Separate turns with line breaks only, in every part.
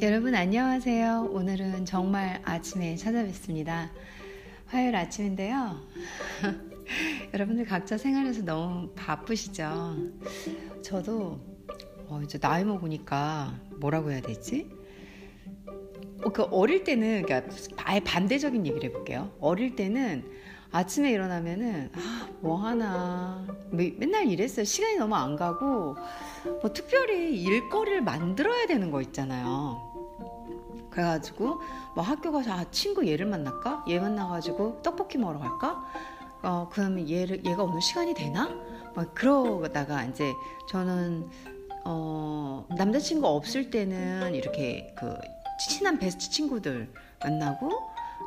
여러분 안녕하세요. 오늘은 정말 아침에 찾아뵙습니다. 화요일 아침인데요. 여러분들 각자 생활에서 너무 바쁘시죠? 저도 어, 이제 나이 먹으니까 뭐라고 해야 되지? 어, 그 어릴 때는 그러니까 아예 반대적인 얘기를 해볼게요. 어릴 때는 아침에 일어나면은 아, 뭐 하나 맨날 이랬어요. 시간이 너무 안 가고 뭐 특별히 일거리를 만들어야 되는 거 있잖아요. 그래가지고 뭐 학교 가서 아 친구 얘를 만날까? 얘 만나가지고 떡볶이 먹으러 갈까? 어 그러면 얘를 얘가 오늘 시간이 되나? 막 그러다가 이제 저는 어 남자친구 없을 때는 이렇게 그 친한 베스트 친구들 만나고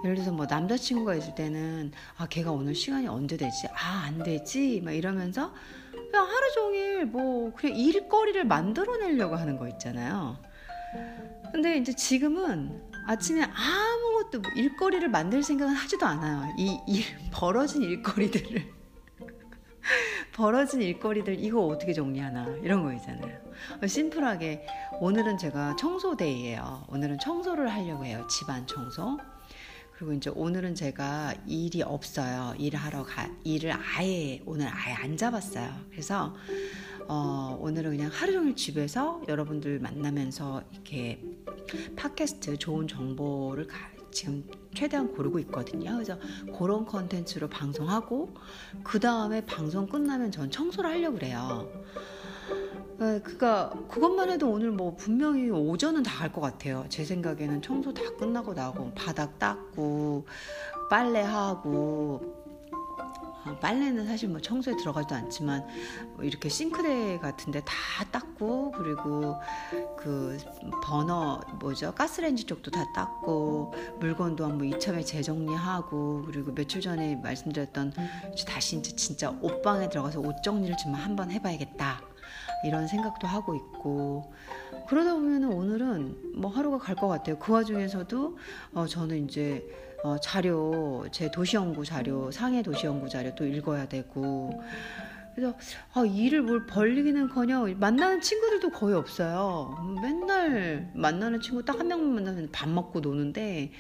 예를 들어서 뭐 남자친구가 있을 때는 아 걔가 오늘 시간이 언제 되지 아 안 되지 막 이러면서 그냥 하루 종일 뭐 그냥 일거리를 만들어내려고 하는 거 있잖아요 근데 이제 지금은 아침에 아무것도 뭐 일거리를 만들 생각은 하지도 않아요. 이 일, 벌어진 일거리들을. 벌어진 일거리들 이거 어떻게 정리하나 이런 거 있잖아요. 심플하게 오늘은 제가 청소데이예요. 오늘은 청소를 하려고 해요. 집안 청소. 그리고 이제 오늘은 제가 일이 없어요. 일하러 가, 일을 아예, 오늘 아예 안 잡았어요. 그래서, 어, 오늘은 그냥 하루 종일 집에서 여러분들 만나면서 이렇게 팟캐스트 좋은 정보를 가, 지금 최대한 고르고 있거든요. 그래서 그런 컨텐츠로 방송하고, 그 다음에 방송 끝나면 전 청소를 하려고 그래요. 네, 그니까 그것만 해도 오늘 뭐 분명히 오전은 다 갈 것 같아요. 제 생각에는 청소 다 끝나고 나고 바닥 닦고 빨래하고 어, 빨래는 사실 뭐 청소에 들어가지도 않지만 뭐 이렇게 싱크대 같은데 다 닦고 그리고 그 버너 뭐죠 가스레인지 쪽도 다 닦고 물건도 한번 이참에 재정리하고 그리고 며칠 전에 말씀드렸던 다시 이제 진짜 옷방에 들어가서 옷 정리를 좀 한번 해봐야겠다. 이런 생각도 하고 있고 그러다 보면 오늘은 뭐 하루가 갈 것 같아요. 그 와중에서도 어, 저는 이제 어, 자료 제 도시연구 자료 상해 도시연구 자료 또 읽어야 되고 그래서 아, 일을 뭘 벌리기는커녕 만나는 친구들도 거의 없어요. 맨날 만나는 친구 딱 한 명만 만나면 밥 먹고 노는데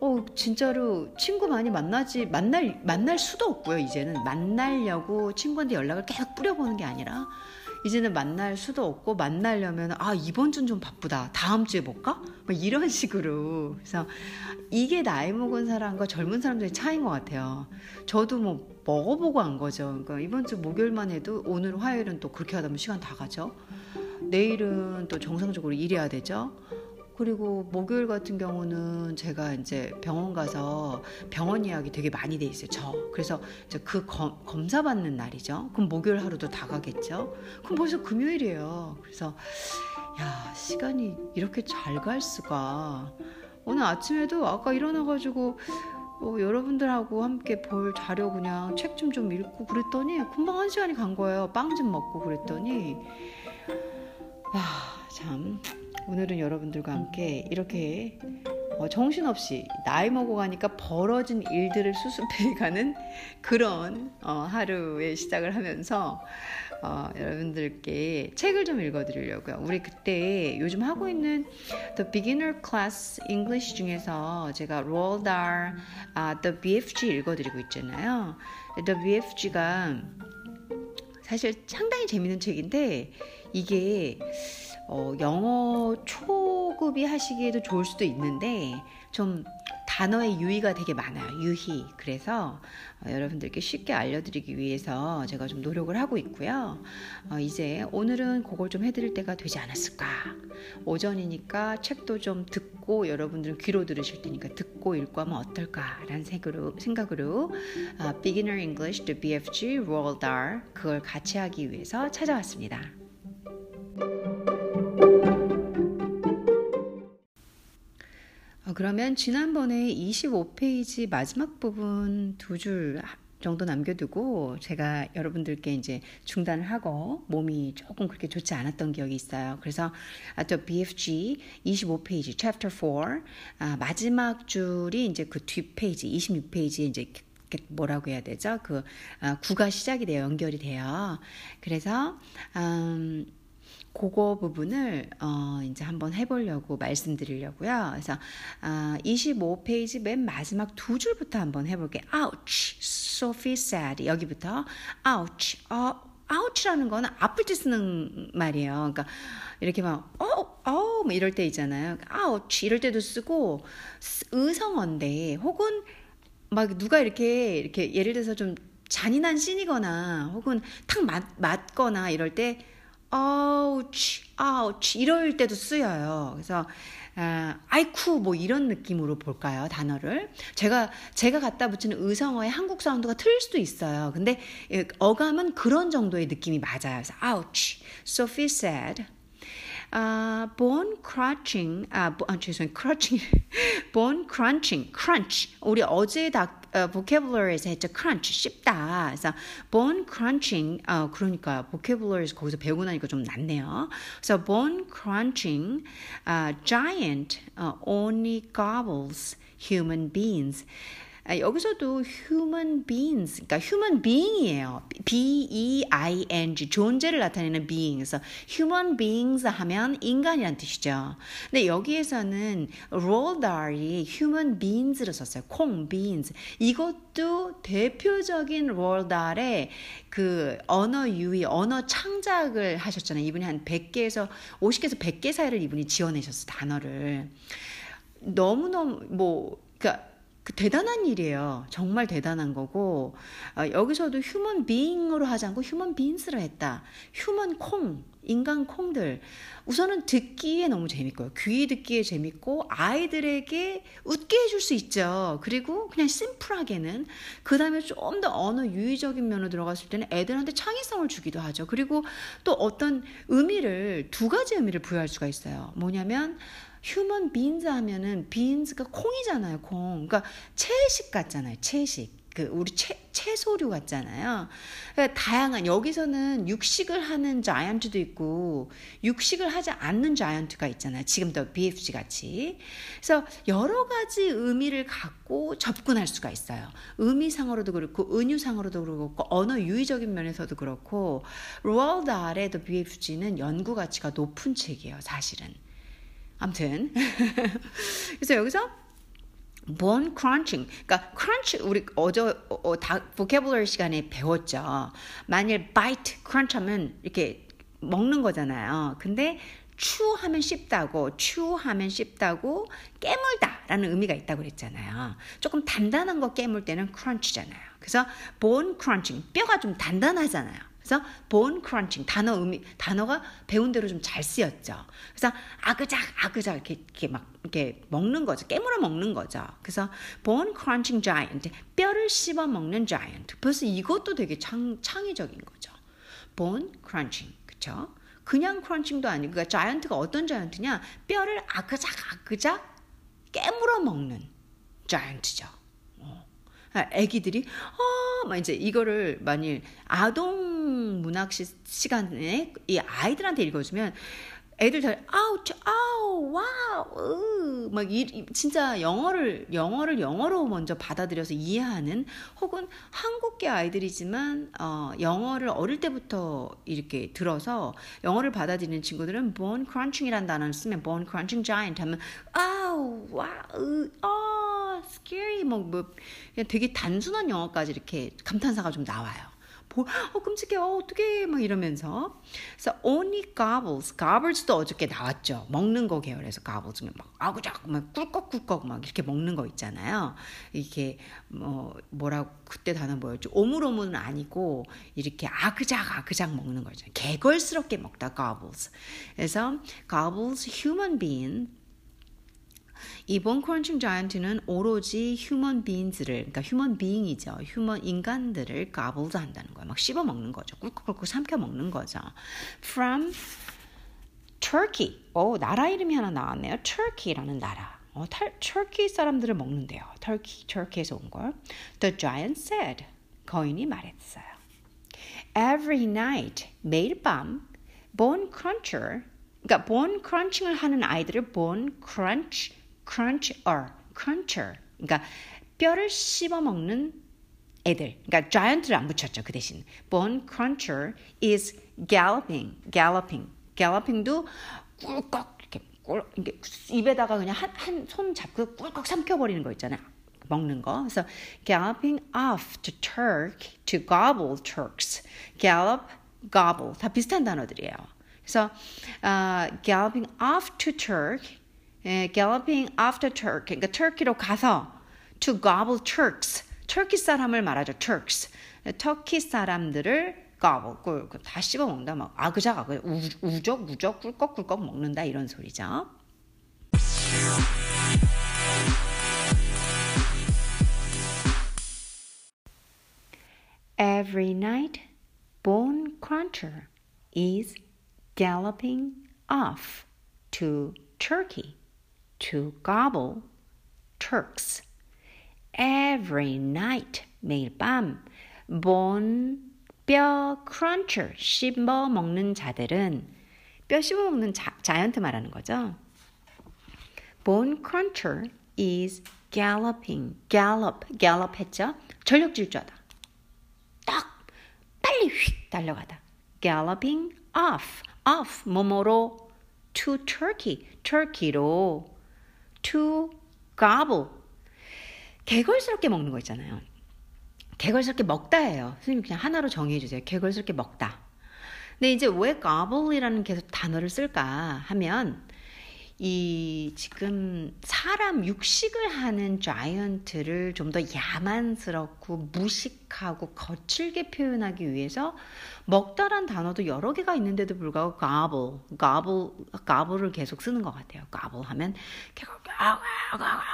어, 진짜로 친구 많이 만나지, 만날, 만날 수도 없고요, 이제는. 만나려고 친구한테 연락을 계속 뿌려보는 게 아니라, 이제는 만날 수도 없고 만나려면 아 이번 주는 좀 바쁘다 다음 주에 볼까? 뭐 이런 식으로 그래서 이게 나이 먹은 사람과 젊은 사람들의 차이인 것 같아요. 저도 뭐 먹어보고 한 거죠. 그러니까 이번 주 목요일만 해도 오늘 화요일은 또 그렇게 하다 보면 시간 다 가죠. 내일은 또 정상적으로 일해야 되죠. 그리고 목요일 같은 경우는 제가 이제 병원 가서 병원 예약이 되게 많이 돼 있어요. 저. 그래서 이제 그 검, 검사 받는 날이죠. 그럼 목요일 하루도 다 가겠죠. 그럼 벌써 금요일이에요. 그래서 야, 시간이 이렇게 잘 갈 수가. 오늘 아침에도 아까 일어나 가지고 어, 여러분들하고 함께 볼 자료 그냥 책 좀좀 읽고 그랬더니 금방 한 시간이 간 거예요. 빵 좀 먹고 그랬더니 야, 참 오늘은 여러분들과 함께 이렇게 어, 정신없이 나이 먹어 가니까 벌어진 일들을 수습해 가는 그런 어, 하루의 시작을 하면서 어, 여러분들께 책을 좀 읽어드리려고요. 우리 그때 요즘 하고 있는 The Beginner Class English 중에서 제가 Roald Dahl uh, The BFG 읽어드리고 있잖아요. The BFG가 사실 상당히 재밌는 책인데 이게 어, 영어 초급이 하시기에도 좋을 수도 있는데 좀 단어의 유의가 되게 많아요. 유희. 그래서 어, 여러분들께 쉽게 알려드리기 위해서 제가 좀 노력을 하고 있고요. 어, 이제 오늘은 그걸 좀 해드릴 때가 되지 않았을까. 오전이니까 책도 좀 듣고 여러분들은 귀로 들으실 테니까 듣고 읽고 하면 어떨까라는 생각으로, 생각으로 어, Beginner English, the BFG, Roald Dahl 그걸 같이 하기 위해서 찾아왔습니다. 그러면 지난번에 25페이지 마지막 부분 두 줄 정도 남겨두고 제가 여러분들께 이제 중단을 하고 몸이 조금 그렇게 좋지 않았던 기억이 있어요. 그래서 또 BFG 25페이지 chapter 4 아, 마지막 줄이 이제 그 뒷페이지 26페이지에 이제 뭐라고 해야 되죠? 그 아, 구가 시작이 돼요. 연결이 돼요. 그래서 음, 그거 부분을 어 이제 한번 해보려고 말씀드리려고요. 그래서 아, 25페이지 맨 마지막 두 줄부터 한번 해볼게요. Ouch, Sophie said. 여기부터 ouch. 어, ouch라는 거는 아플 때 쓰는 말이에요. 그러니까 이렇게 막 어, 어, 뭐 이럴 때 있잖아요. ouch 이럴 때도 쓰고 의성어인데 혹은 막 누가 이렇게 이렇게 예를 들어서 좀 잔인한 씬이거나 혹은 탁 맞, 맞거나 이럴 때 ouch, ouch 이럴 때도 쓰여요. 그래서 아, 아이쿠 뭐 이런 느낌으로 볼까요 단어를? 제가 제가 갖다 붙이는 의성어의 한국 사운드가 틀릴 수도 있어요. 근데 어감은 그런 정도의 느낌이 맞아요. 그래서 ouch Sophie said uh, bone crunching 아, 아 죄송해요. crunching bone crunching crunch. 우리 어제 다 어, vocabulary에서 했죠. crunch 씹다. 그래서 bone crunching 어, 그러니까 vocabulary에서 거기서 배우고 나니까 좀 낫네요. 그래서 bone crunching uh, giant uh, only gobbles human beings. 아, 여기서도 human beings, 그러니까 human being이에요. B-E-I-N-G, 존재를 나타내는 being. 그래서 human beings 하면 인간이란 뜻이죠. 근데 여기에서는 roald Dahl이 human beangs를 썼어요. 콩, beans. 이것도 대표적인 roald Dahl의 그 언어 유희, 언어 창작을 하셨잖아요. 이분이 한 100개에서 50개에서 100개 사이를 이분이 지어내셨어요. 단어를. 너무너무 뭐 그러니까 그 대단한 일이에요. 정말 대단한 거고 어, 여기서도 human being으로 하지 않고 human beans로 했다. human 콩, 인간 콩들. 우선은 듣기에 너무 재밌고요. 귀 듣기에 재밌고 아이들에게 웃게 해줄 수 있죠. 그리고 그냥 심플하게는 그 다음에 좀 더 언어 유의적인 면으로 들어갔을 때는 애들한테 창의성을 주기도 하죠. 그리고 또 어떤 의미를 두 가지 의미를 부여할 수가 있어요. 뭐냐면 휴먼 빈즈 하면은 빈즈가 콩이잖아요, 콩. 그러니까 채식 같잖아요, 채식. 그 우리 채, 채소류 같잖아요. 그러니까 다양한 여기서는 육식을 하는 자이언트도 있고 육식을 하지 않는 자이언트가 있잖아요. 지금도 BFG 같이. 그래서 여러 가지 의미를 갖고 접근할 수가 있어요. 의미상으로도 그렇고 은유상으로도 그렇고 언어 유의적인 면에서도 그렇고 로얼드 아래 더 BFG는 연구 가치가 높은 책이에요, 사실은. 아무튼 그래서 여기서 bone crunching. 그러니까 crunch 우리 어제 어, 어, 다 vocabulary 시간에 배웠죠. 만일 bite, crunch 하면 이렇게 먹는 거잖아요. 근데 추하면 씹다고, 추하면 씹다고, 깨물다라는 의미가 있다고 그랬잖아요. 조금 단단한 거 깨물 때는 crunch잖아요. 그래서 bone crunching, 뼈가 좀 단단하잖아요. 그래서 bone crunching 단어 의미 단어가 배운 대로 좀 잘 쓰였죠. 그래서 아그작 아그작 이렇게 이렇게 막 이렇게 먹는 거죠. 깨물어 먹는 거죠. 그래서 bone crunching giant 뼈를 씹어 먹는 giant. 벌써 이것도 되게 창 창의적인 거죠. bone crunching 그렇죠? 그냥 crunching도 아니고 그러니까 giant가 어떤 giant냐? 뼈를 아그작 아그작 깨물어 먹는 giant죠. 애기들이 어 막 이제 이거를 만일 아동 문학 시, 시간에 이 아이들한테 읽어주면 애들 다 아우 아우 와우 막 이, 진짜 영어를 영어를 영어로 먼저 받아들여서 이해하는 혹은 한국계 아이들이지만 어, 영어를 어릴 때부터 이렇게 들어서 영어를 받아들이는 친구들은 bone crunching이라는 단어를 쓰면 bone crunching giant 하면 아우 와우 어 scary 뭐, 뭐 되게 단순한 영어까지 이렇게 감탄사가 좀 나와요. 어 끔찍해. 어 어떻게 막 이러면서. 그래서 only gobbles. gobbles도 어저께 나왔죠. 먹는 거 계열에서 gobbles 막 아구작 막 꿀꺽꿀꺽 막 이렇게 먹는 거 있잖아요. 이렇게 뭐 뭐라고 그때 단어 뭐였죠? 오물오물은 아니고 이렇게 아그작 아그작 먹는 거죠 개걸스럽게 먹다 gobbles. 그래서 gobbles human being 이 bone crunching giant는 오로지 human beans를 그러니까 human being이죠. human 인간들을 gobbled 한다는 거예요. 막 씹어 먹는 거죠. 꿀꺽꿀꺽 삼켜 먹는 거죠. From Turkey. 오, 나라 이름이 하나 나왔네요. Turkey라는 나라. 어, 탈, Turkey 사람들을 먹는데요. Turkey, Turkey에서 온 걸. The giant said. 거인이 말했어요. Every night, 매일 밤, bone cruncher, 그러니까 bone crunching을 하는 아이들을 bone crunch cruncher, cruncher. 그러니까 뼈를 씹어 먹는 애들. 그러니까 giant를 안 붙였죠. 그 대신 bone cruncher is galloping, galloping. galloping도 꿀꺽 이렇게 꿀 이게 입에다가 그냥 한 한 손 잡고 꿀꺽 삼켜버리는 거 있잖아요. 먹는 거. 그래서 galloping off to Turk to gobble Turks. gallop, gobble 다 비슷한 단어들이에요. 그래서 uh, galloping off to Turk, 예, galloping after Turk. 그러니까 터키로 가서 to gobble Turks. 터키 사람을 말하죠. Turks. 터키 사람들을 gobble 꿀, 다 씹어 먹는다. 막 아그작 아그 우적 우적 꿀꺽꿀꺽 먹는다 이런 소리죠. Every night, Bone Cruncher is galloping off to Turkey to gobble Turks. Every night, 매일 밤, bone 뼈 cruncher 씹어 먹는 자들은 뼈 씹어 먹는 자, 자이언트 말하는 거죠. Bone cruncher is galloping, gallop, gallop 했죠? 전력 질주하다. 딱 빨리 휙 달려가다. galloping off, off 뭐뭐로 to Turkey, Turkey로 to gobble 개걸스럽게 먹는 거 있잖아요. 개걸스럽게 먹다예요. 선생님 그냥 하나로 정의해 주세요. 개걸스럽게 먹다. 근데 이제 왜 gobble이라는 계속 단어를 쓸까 하면 이 지금 사람 육식을 하는 자이언트를 좀 더 야만스럽고 무식하고 거칠게 표현하기 위해서 먹다란 단어도 여러 개가 있는데도 불구하고 gobble, gobble, gobble를 계속 쓰는 것 같아요. gobble 하면 개걸,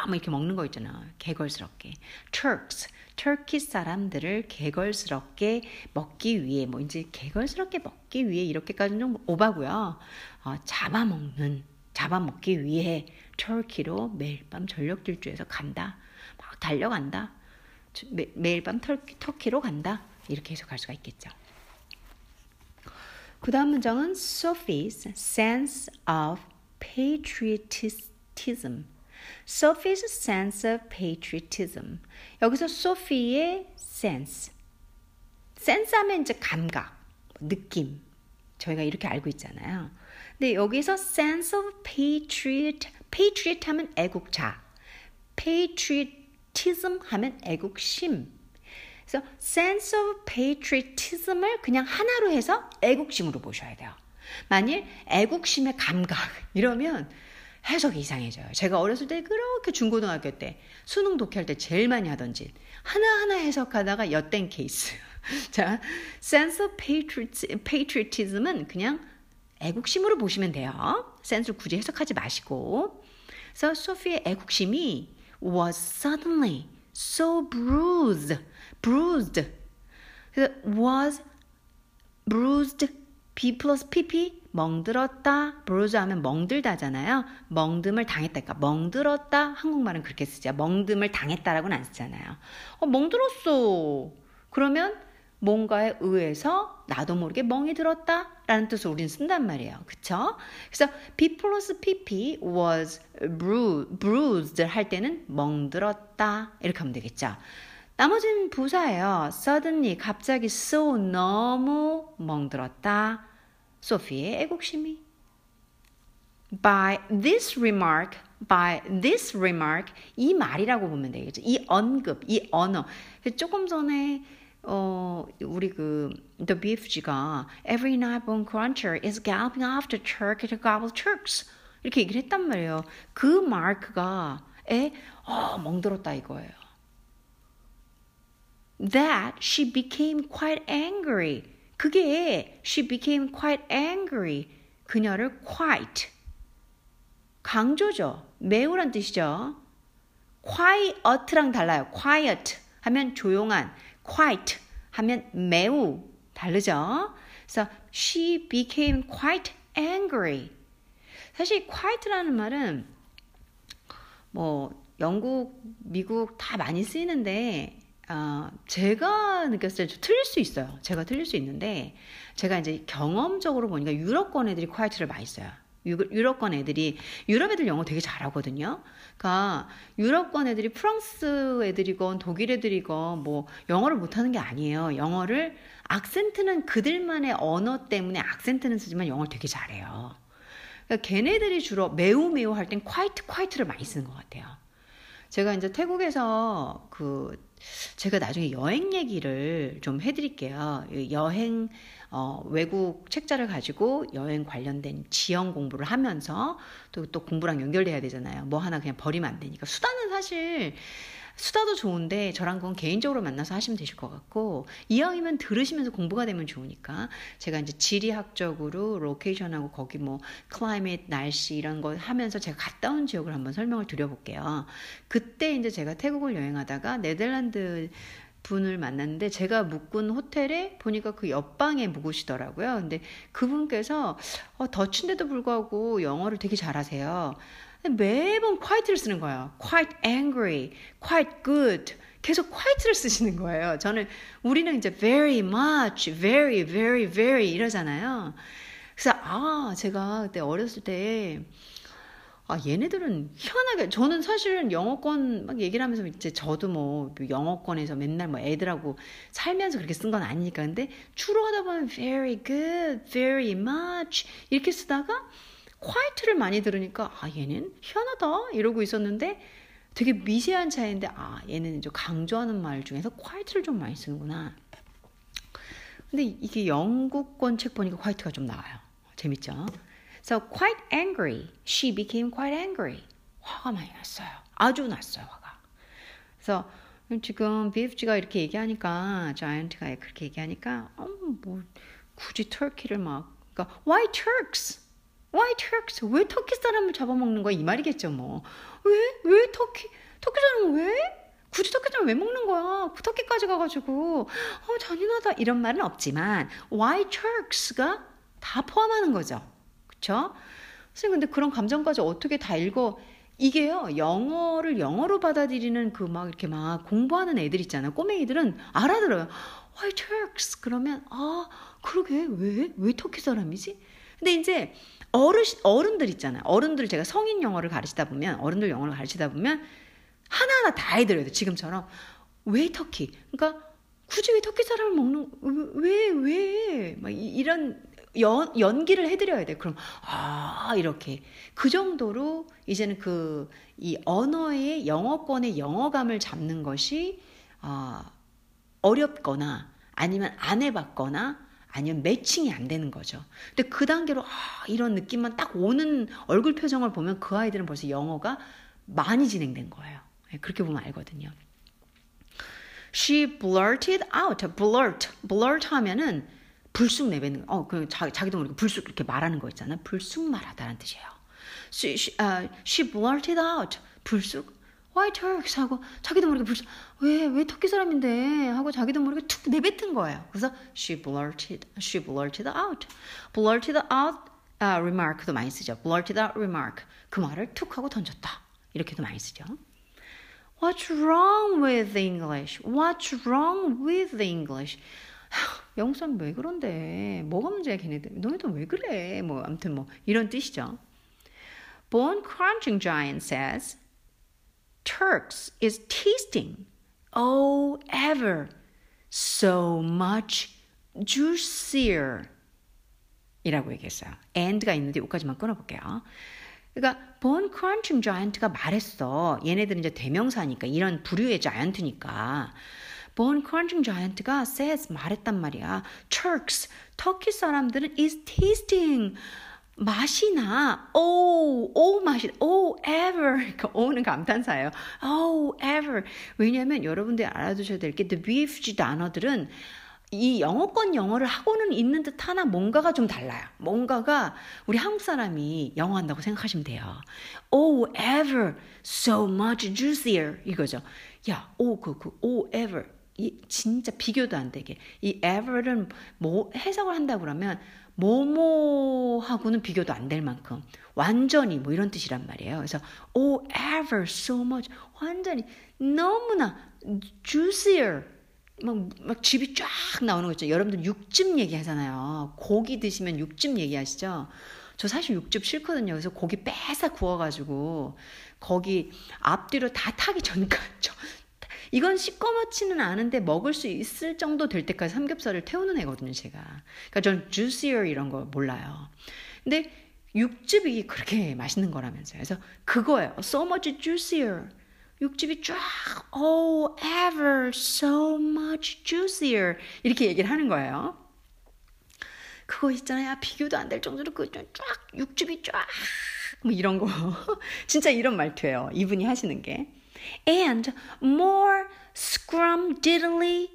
뭐 이렇게 먹는 거 있잖아요. 개걸스럽게. Turks, 터키 사람들을 개걸스럽게 먹기 위해 뭐 이제 개걸스럽게 먹기 위해 이렇게까지는 좀 오바고요. 어, 잡아먹는 잡아먹기 위해 터키로 매일 밤 전력 질주해서 간다. 막 달려간다. 매, 매일 밤 터키, 터키로 간다. 이렇게 해석할 수가 있겠죠. 그 다음 문장은 Sophie's sense of patriotism. Sophie's sense of patriotism. 여기서 Sophie의 sense. sense 하면 이제 감각, 느낌. 저희가 이렇게 알고 있잖아요. 근데 여기서 sense of patriot, patriot 하면 애국자, patriotism 하면 애국심. 그래서 sense of patriotism을 그냥 하나로 해서 애국심으로 보셔야 돼요. 만일 애국심의 감각 이러면 해석이 이상해져요. 제가 어렸을 때 그렇게 중고등학교 때 수능 독해할 때 제일 많이 하던 짓 하나하나 해석하다가 엿된 케이스. 자, sense of patriotism은 그냥 애국심으로 보시면 돼요. 센스를 굳이 해석하지 마시고. 그래서 소피의 애국심이 was suddenly so bruised, bruised. 그래서 was bruised, b plus pp 멍들었다, bruise 하면 멍들다잖아요. 멍듦을 당했다. 그러니까 멍들었다. 한국말은 그렇게 쓰죠. 멍듦을 당했다라고는 안 쓰잖아요. 어, 멍들었어. 그러면 뭔가에 의해서 나도 모르게 멍이 들었다 라는 뜻을 우리는 쓴단 말이에요. 그쵸? 그래서 B 플러스 PP was bruised 할 때는 멍들었다 이렇게 하면 되겠죠. 나머지는 부사예요. suddenly 갑자기 so 너무 멍들었다. 소피의 애국심이. By this remark, by this remark 이 말이라고 보면 되겠죠. 이 언급, 이 언어. 조금 전에 어, 우리 그 The BFG가 Every night bone cruncher is galloping after Turk to gobble Turks 이렇게 얘기를 했단 말이에요. 그 마크가 에 어, 멍들었다 이거예요. That she became quite angry. 그게 she became quite angry. 그녀를 quite 강조죠. 매우란 뜻이죠. quiet랑 달라요. quiet 하면 조용한 quite 하면 매우 다르죠. 그래서 she became quite angry. 사실 quite라는 말은 뭐 영국, 미국 다 많이 쓰이는데 어, 제가 느꼈을 때 틀릴 수 있어요. 제가 틀릴 수 있는데 제가 이제 경험적으로 보니까 유럽권 애들이 quiet를 많이 써요. 유럽권 애들이 유럽 애들 영어 되게 잘하거든요. 그러니까 유럽권 애들이 프랑스 애들이건 독일 애들이건 뭐 영어를 못하는 게 아니에요. 영어를 악센트는 그들만의 언어 때문에 악센트는 쓰지만 영어를 되게 잘해요. 그러니까 걔네들이 주로 매우 매우 할 땐 quiet quiet를 많이 쓰는 것 같아요. 제가 이제 태국에서 그 제가 나중에 여행 얘기를 좀 해드릴게요. 여행 어, 외국 책자를 가지고 여행 관련된 지형 공부를 하면서 또, 또 공부랑 연결돼야 되잖아요. 뭐 하나 그냥 버리면 안 되니까. 수다는 사실 수다도 좋은데 저랑 그건 개인적으로 만나서 하시면 되실 것 같고 이왕이면 들으시면서 공부가 되면 좋으니까 제가 이제 지리학적으로 로케이션하고 거기 뭐 클라이밋 날씨 이런 거 하면서 제가 갔다 온 지역을 한번 설명을 드려볼게요. 그때 이제 제가 태국을 여행하다가 네덜란드 분을 만났는데 제가 묵은 호텔에 보니까 그 옆방에 묵으시더라고요. 근데 그분께서 어, 더친데도 불구하고 영어를 되게 잘하세요. 매번 quiet를 쓰는 거예요. quite angry, quite good. 계속 quiet를 쓰시는 거예요. 저는 우리는 이제 very much, very, very, very 이러잖아요. 그래서 아 제가 그때 어렸을 때 아, 얘네들은 희한하게, 저는 사실은 영어권 막 얘기를 하면서 이제 저도 뭐 영어권에서 맨날 뭐 애들하고 살면서 그렇게 쓴 건 아니니까. 근데 주로 하다 보면 very good, very much 이렇게 쓰다가 quiet를 많이 들으니까 아, 얘는 희한하다 이러고 있었는데 되게 미세한 차이인데 아, 얘는 좀 강조하는 말 중에서 quiet를 좀 많이 쓰는구나. 근데 이게 영국권 책 보니까 quiet가 좀 나와요. 재밌죠? So quite angry. She became quite angry. 화가 많이 났어요. 아주 났어요, 화가. 그래서 지금 BFG가 이렇게 얘기하니까 자이언트가 그렇게 얘기하니까 어, 뭐 굳이 터키를 막 그러니까 why Turks? Why Turks? 왜 터키 사람을 잡아먹는 거야? 이 말이겠죠, 뭐. 왜? 왜 터키? 터키 사람은 왜? 굳이 터키 사람 왜 먹는 거야? 터키까지 가가지고 어 잔인하다 이런 말은 없지만 why Turks가 다 포함하는 거죠. 그쵸? 선생님, 근데 그런 감정까지 어떻게 다 읽어? 이게요, 영어를 영어로 받아들이는 그 막 이렇게 막 공부하는 애들 있잖아요. 꼬맹이들은 알아들어요. Why Turks? 그러면, 아, 그러게, 왜? 왜 터키 사람이지? 근데 이제 어르, 어른들 있잖아요. 어른들 제가 성인 영어를 가르치다 보면, 어른들 영어를 가르치다 보면, 하나하나 다 해드려야 돼. 지금처럼. 왜 터키? 그러니까, 굳이 왜 터키 사람을 먹는, 왜, 왜? 막 이런 연, 연기를 해드려야 돼. 그럼, 아, 이렇게. 그 정도로 이제는 그, 이 언어의 영어권의 영어감을 잡는 것이, 어, 어렵거나 아니면 안 해봤거나 아니면 매칭이 안 되는 거죠. 근데 그 단계로, 아, 이런 느낌만 딱 오는 얼굴 표정을 보면 그 아이들은 벌써 영어가 많이 진행된 거예요. 예, 그렇게 보면 알거든요. She blurted out. blurt. blurt 하면은 불쑥 내뱉는 어, 그 자기 자기도 모르게 불쑥 이렇게 말하는 거 있잖아. 불쑥 말하다라는 뜻이에요. She, she, uh, she blurted out. 불쑥 Why Turks 하고 자기도 모르게 불쑥 왜왜 터키 사람인데 하고 자기도 모르게 툭 내뱉은 거예요. 그래서 she blurted she blurted out. blurted out uh, remark도 많이 쓰죠. blurted out remark 그 말을 툭 하고 던졌다. 이렇게도 많이 쓰죠. What's wrong with English? What's wrong with English? 사람 왜 그런데? 뭐가 문제야 걔네들? 너희들 왜 그래? 뭐 아무튼 뭐 이런 뜻이죠. Bone Crunching Giant says, Turks is tasting, oh ever, so much juicier. 이라고 얘기했어요. and가 있는데 여기까지만 끊어볼게요. 그러니까 본 크런칭 자이언트가 말했어. 얘네들은 이제 대명사니까 이런 부류의 자이언트니까 본 crunching giant가 says 말했단 말이야. Turks, 터키 사람들은 is tasting 맛이 나. Oh, oh 맛이, oh ever. 그러니까 oh는 감탄사예요. Oh ever. 왜냐하면 여러분들이 알아두셔야 될 게 the BFG 단어들은 이 영어권 영어를 하고는 있는 듯 하나 뭔가가 좀 달라요. 뭔가가 우리 한국 사람이 영어 한다고 생각하시면 돼요. Oh, ever, so much juicier. 이거죠. 야, oh, 그, 그, oh, ever. 이 진짜 비교도 안 되게 이 ever은 뭐 해석을 한다 그러면 뭐뭐하고는 비교도 안 될 만큼 완전히 뭐 이런 뜻이란 말이에요. 그래서 oh ever so much 완전히 너무나 juicier 막, 막 즙이 쫙 나오는 거 있죠. 여러분들 육즙 얘기하잖아요. 고기 드시면 육즙 얘기하시죠. 저 사실 육즙 싫거든요. 그래서 고기 빼서 구워가지고 거기 앞뒤로 다 타기 전까지 이건 시꺼멓지는 않은데 먹을 수 있을 정도 될 때까지 삼겹살을 태우는 애거든요, 제가. 그러니까 전 juicier 이런 거 몰라요. 근데 육즙이 그렇게 맛있는 거라면서요. 그래서 그거예요. So much juicier. 육즙이 쫙, oh, ever so much juicier. 이렇게 얘기를 하는 거예요. 그거 있잖아요. 비교도 안 될 정도로 그 쫙, 육즙이 쫙, 뭐 이런 거. 진짜 이런 말투예요. 이분이 하시는 게. And more scrumdiddly,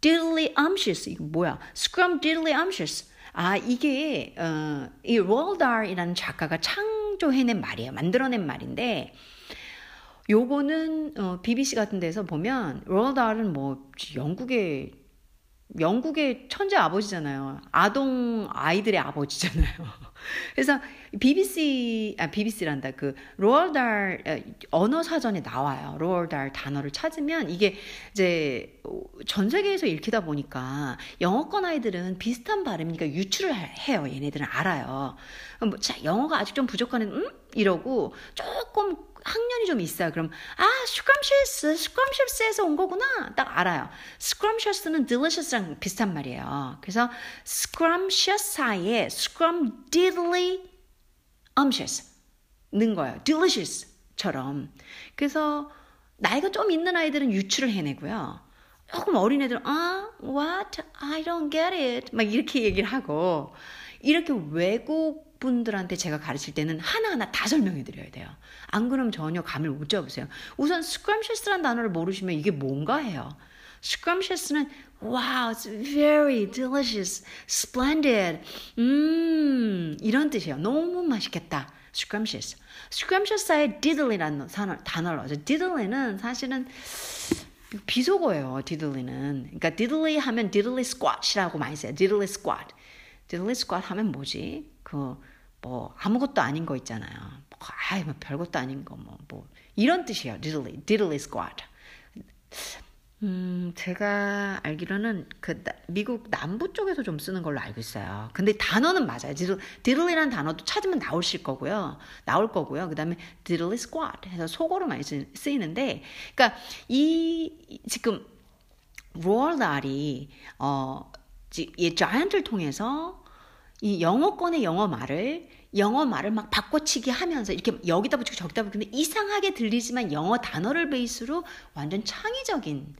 diddly umptious. 이거 뭐야? scrumdiddly umptious. 아, 이게, 어, 이 롤달이라는 작가가 창조해낸 말이에요. 만들어낸 말인데, 요거는, 어, BBC 같은 데서 보면, 롤달은 뭐, 영국의 영국의 천재 아버지잖아요. 아동 아이들의 아버지잖아요. 그래서 BBC 아 BBC란다. 그 로얼달 언어 사전에 나와요. 로얼달 단어를 찾으면 이게 이제 전 세계에서 읽히다 보니까 영어권 아이들은 비슷한 발음이니까 유추를 해요. 얘네들은 알아요. 뭐, 자, 영어가 아직 좀 부족한 음? 이러고 조금 학년이 좀 있어요. 그럼 아 scrumptious, scrumptious에서 온 거구나 딱 알아요. scrumptious는 delicious랑 비슷한 말이에요. 그래서 scrumptious 사이에 scrumdiddly umptious 는 거예요. delicious처럼. 그래서 나이가 좀 있는 아이들은 유추를 해내고요. 조금 어린 애들은 아 what I don't get it 막 이렇게 얘기를 하고 이렇게 외국 분들한테 제가 가르칠 때는 하나하나 다 설명해 드려야 돼요. 안 그러면 전혀 감을 못 잡으세요. 우선 scrumptious란 단어를 모르시면 이게 뭔가 해요. scrumptious는 wow, it's very delicious, splendid, 음, 이런 뜻이에요. 너무 맛있겠다. scrumptious. scrumptious에 diddly라는 단어를 넣어요. diddly는 사실은 비속어예요. diddly는. 그러니까 diddly 하면 diddly squat이라고 많이 써요. diddly squat. diddly squat 하면 뭐지? 그, 뭐, 아무것도 아닌 거 있잖아요. 뭐, 아이, 뭐, 별것도 아닌 거, 뭐, 뭐, 이런 뜻이에요. diddly, diddly squat. 음, 제가 알기로는 그 미국 남부 쪽에서 좀 쓰는 걸로 알고 있어요. 근데 단어는 맞아요. diddly라는 단어도 찾으면 나오실 거고요. 나올 거고요. 그 다음에 diddly squat 해서 속어로 많이 쓰이는데, 그러니까 이 지금 로얼달이 어, 이 자이언트를 통해서 이 영어권의 영어 말을 영어 말을 막 바꿔치기 하면서 이렇게 여기다 붙이고 저기다 붙이고 근데 이상하게 들리지만 영어 단어를 베이스로 완전 창의적인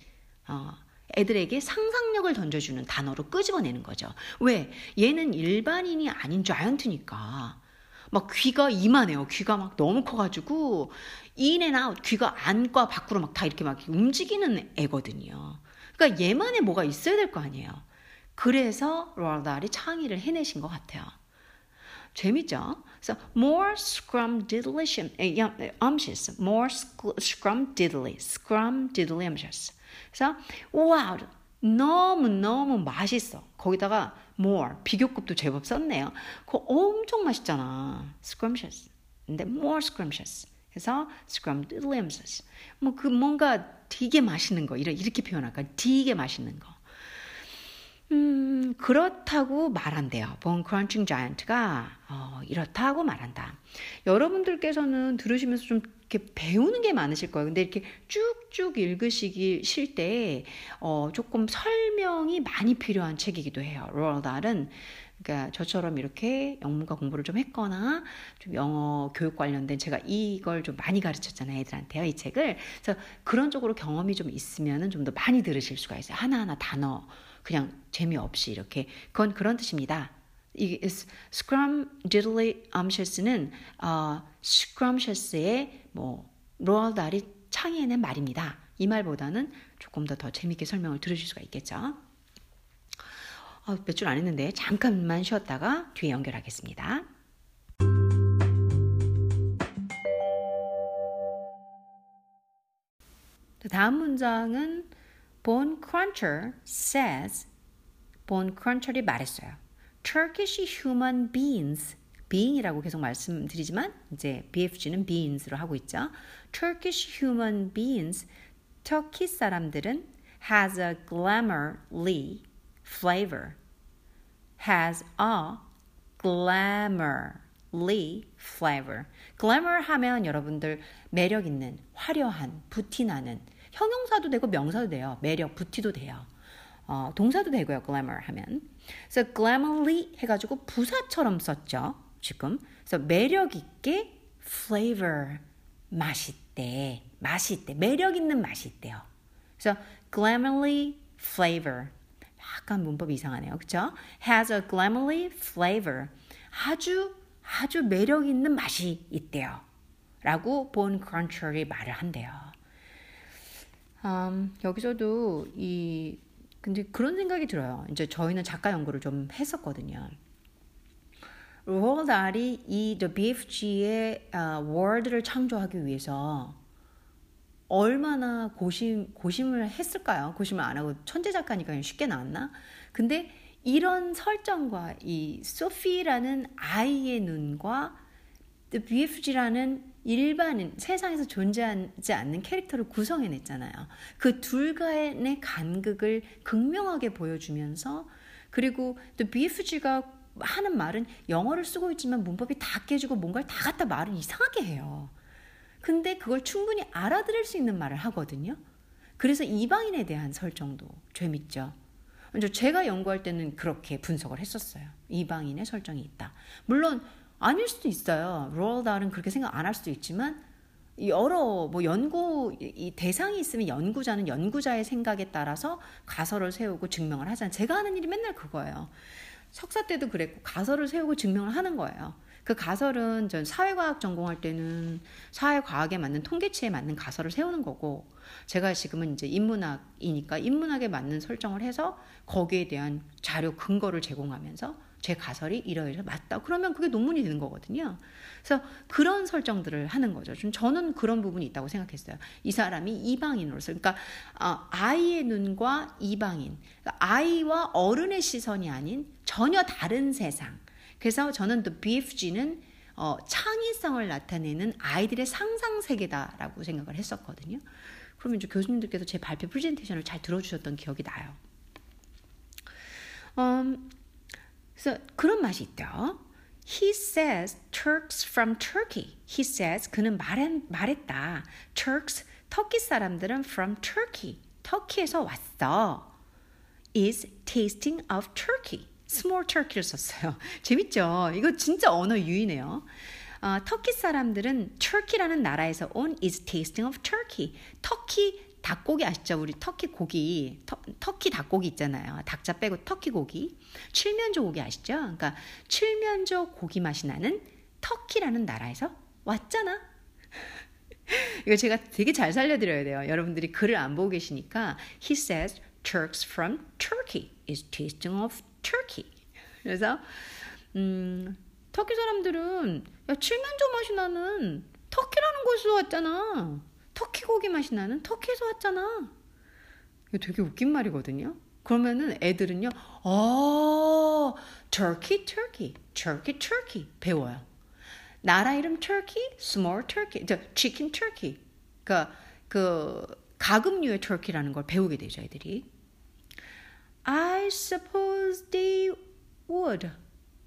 어, 애들에게 상상력을 던져주는 단어로 끄집어내는 거죠. 왜? 얘는 일반인이 아닌 자이언트니까. 막 귀가 이만해요. 귀가 막 너무 커가지고 인앤아 귀가 안과 밖으로 막 다 이렇게 막 움직이는 애거든요. 그러니까 얘만의 뭐가 있어야 될 거 아니에요. 그래서 로알 달이 창의를 해내신 것 같아요. 재밌죠? 그래서 more scrumdiddly umptious, more scrumdiddly, scrumdiddly umptious. 그래서 wow, 너무 너무 맛있어. 거기다가 more 비교급도 제법 썼네요. 그거 엄청 맛있잖아. scrumptious. 근데 more scrumptious. 그래서 scrumdiddly umptious. 뭐 그 뭔가 되게 맛있는 거 이렇게 표현할까? 되게 맛있는 거. 음, 그렇다고 말한대요. 본 크런칭 자이언트가 어, 이렇다고 말한다. 여러분들께서는 들으시면서 좀 이렇게 배우는 게 많으실 거예요. 근데 이렇게 쭉쭉 읽으시기 쉴때 어, 조금 설명이 많이 필요한 책이기도 해요. 로얼 달은 그러니까 저처럼 이렇게 영문과 공부를 좀 했거나 좀 영어 교육 관련된 제가 이걸 좀 많이 가르쳤잖아요 애들한테요 이 책을 그래서 그런 쪽으로 경험이 좀 있으면은 좀 더 많이 들으실 수가 있어요 하나하나 단어 그냥 재미없이 이렇게 그건 그런 뜻입니다. 이 scrumdiddly umptious는 어, scrumptious의 뭐 로얼달이 창의해낸 말입니다. 이 말보다는 조금 더 더 재밌게 설명을 들으실 수가 있겠죠. 어, 몇줄 안 했는데 잠깐만 쉬었다가 뒤에 연결하겠습니다. 다음 문장은 Bone Cruncher says, Bone Cruncher이 말했어요. Turkish human beings, being이라고 계속 말씀드리지만 이제 BFG는 beans로 하고 있죠. Turkish human beings, 터키 사람들은 has a glamorly flavor. has a glamour, flavor. glamour 하면 여러분들 매력 있는, 화려한, 부티나는 형용사도 되고 명사도 돼요. 매력, 부티도 돼요. 어, 동사도 되고요. glamour 하면. 그래서 glamorly 해가지고 부사처럼 썼죠. 지금. 그래서 매력 있게 flavor 맛있대. 맛있대. 매력 있는 맛이 있대요. 그래서 glamorly flavor. 약간 문법이 이상하네요. 그쵸? has a glamorly flavor. 아주 아주 매력 있는 맛이 있대요. 라고 본 크런처리 말을 한대요. 음, 여기서도 이 근데 그런 생각이 들어요. 이제 저희는 작가 연구를 좀 했었거든요. 로달이 이 The BFG의 어, 월드를 창조하기 위해서 얼마나 고심 고심을 했을까요? 고심을 안 하고 천재 작가니까 그냥 쉽게 나왔나? 근데 이런 설정과 이 소피라는 아이의 눈과 The BFG라는 일반인 세상에서 존재하지 않는 캐릭터를 구성해냈잖아요. 그 둘 간의 간극을 극명하게 보여주면서 그리고 또 BFG가 하는 말은 영어를 쓰고 있지만 문법이 다 깨지고 뭔가를 다 갖다 말을 이상하게 해요. 근데 그걸 충분히 알아들을 수 있는 말을 하거든요. 그래서 이방인에 대한 설정도 재밌죠. 제가 연구할 때는 그렇게 분석을 했었어요. 이방인의 설정이 있다. 물론 아닐 수도 있어요. 로얼달은 그렇게 생각 안 할 수도 있지만 여러 뭐 연구 이 대상이 있으면 연구자는 연구자의 생각에 따라서 가설을 세우고 증명을 하잖아요. 제가 하는 일이 맨날 그거예요. 석사 때도 그랬고 가설을 세우고 증명을 하는 거예요. 그 가설은 전 사회과학 전공할 때는 사회과학에 맞는 통계치에 맞는 가설을 세우는 거고 제가 지금은 이제 인문학이니까 인문학에 맞는 설정을 해서 거기에 대한 자료 근거를 제공하면서 제 가설이 이러이러 맞다. 그러면 그게 논문이 되는 거거든요. 그래서 그런 설정들을 하는 거죠. 좀 저는 그런 부분이 있다고 생각했어요. 이 사람이 이방인으로서, 그러니까 어, 아이의 눈과 이방인, 그러니까 아이와 어른의 시선이 아닌 전혀 다른 세상. 그래서 저는 The BFG는 어, 창의성을 나타내는 아이들의 상상 세계다라고 생각을 했었거든요. 그러면 이제 교수님들께서 제 발표 프레젠테이션을 잘 들어주셨던 기억이 나요. 음, 그래서 그런 맛이 있죠. He says Turks from Turkey. He says 그는 말한, 말했다. Turks 터키 사람들은 from Turkey. 터키에서 왔어. Is tasting of Turkey. Small Turkey를 썼어요. 재밌죠? 이거 진짜 언어 유의네요. 어, 터키 사람들은 Turkey라는 나라에서 온 is tasting of Turkey. 터키 닭고기 아시죠? 우리 터키 고기, 터, 키 닭고기 있잖아요. 닭자 빼고 터키 고기. 칠면조 고기 아시죠? 그러니까 칠면조 고기 맛이 나는 터키라는 나라에서 왔잖아. 이거 제가 되게 잘 살려드려야 돼요. 여러분들이 글을 안 보고 계시니까 He says Turks from Turkey is tasting of Turkey. 그래서 음, 터키 사람들은 야 칠면조 맛이 나는 터키라는 곳에서 왔잖아. 터키 고기 맛이 나는 터키에서 왔잖아. 이거 되게 웃긴 말이거든요. 그러면은 애들은요, 어, turkey, turkey, turkey, turkey 배워요. 나라 이름 turkey, small turkey, chicken turkey. 그러니까 그 가금류의 turkey라는 걸 배우게 되죠, 애들이. I suppose they would.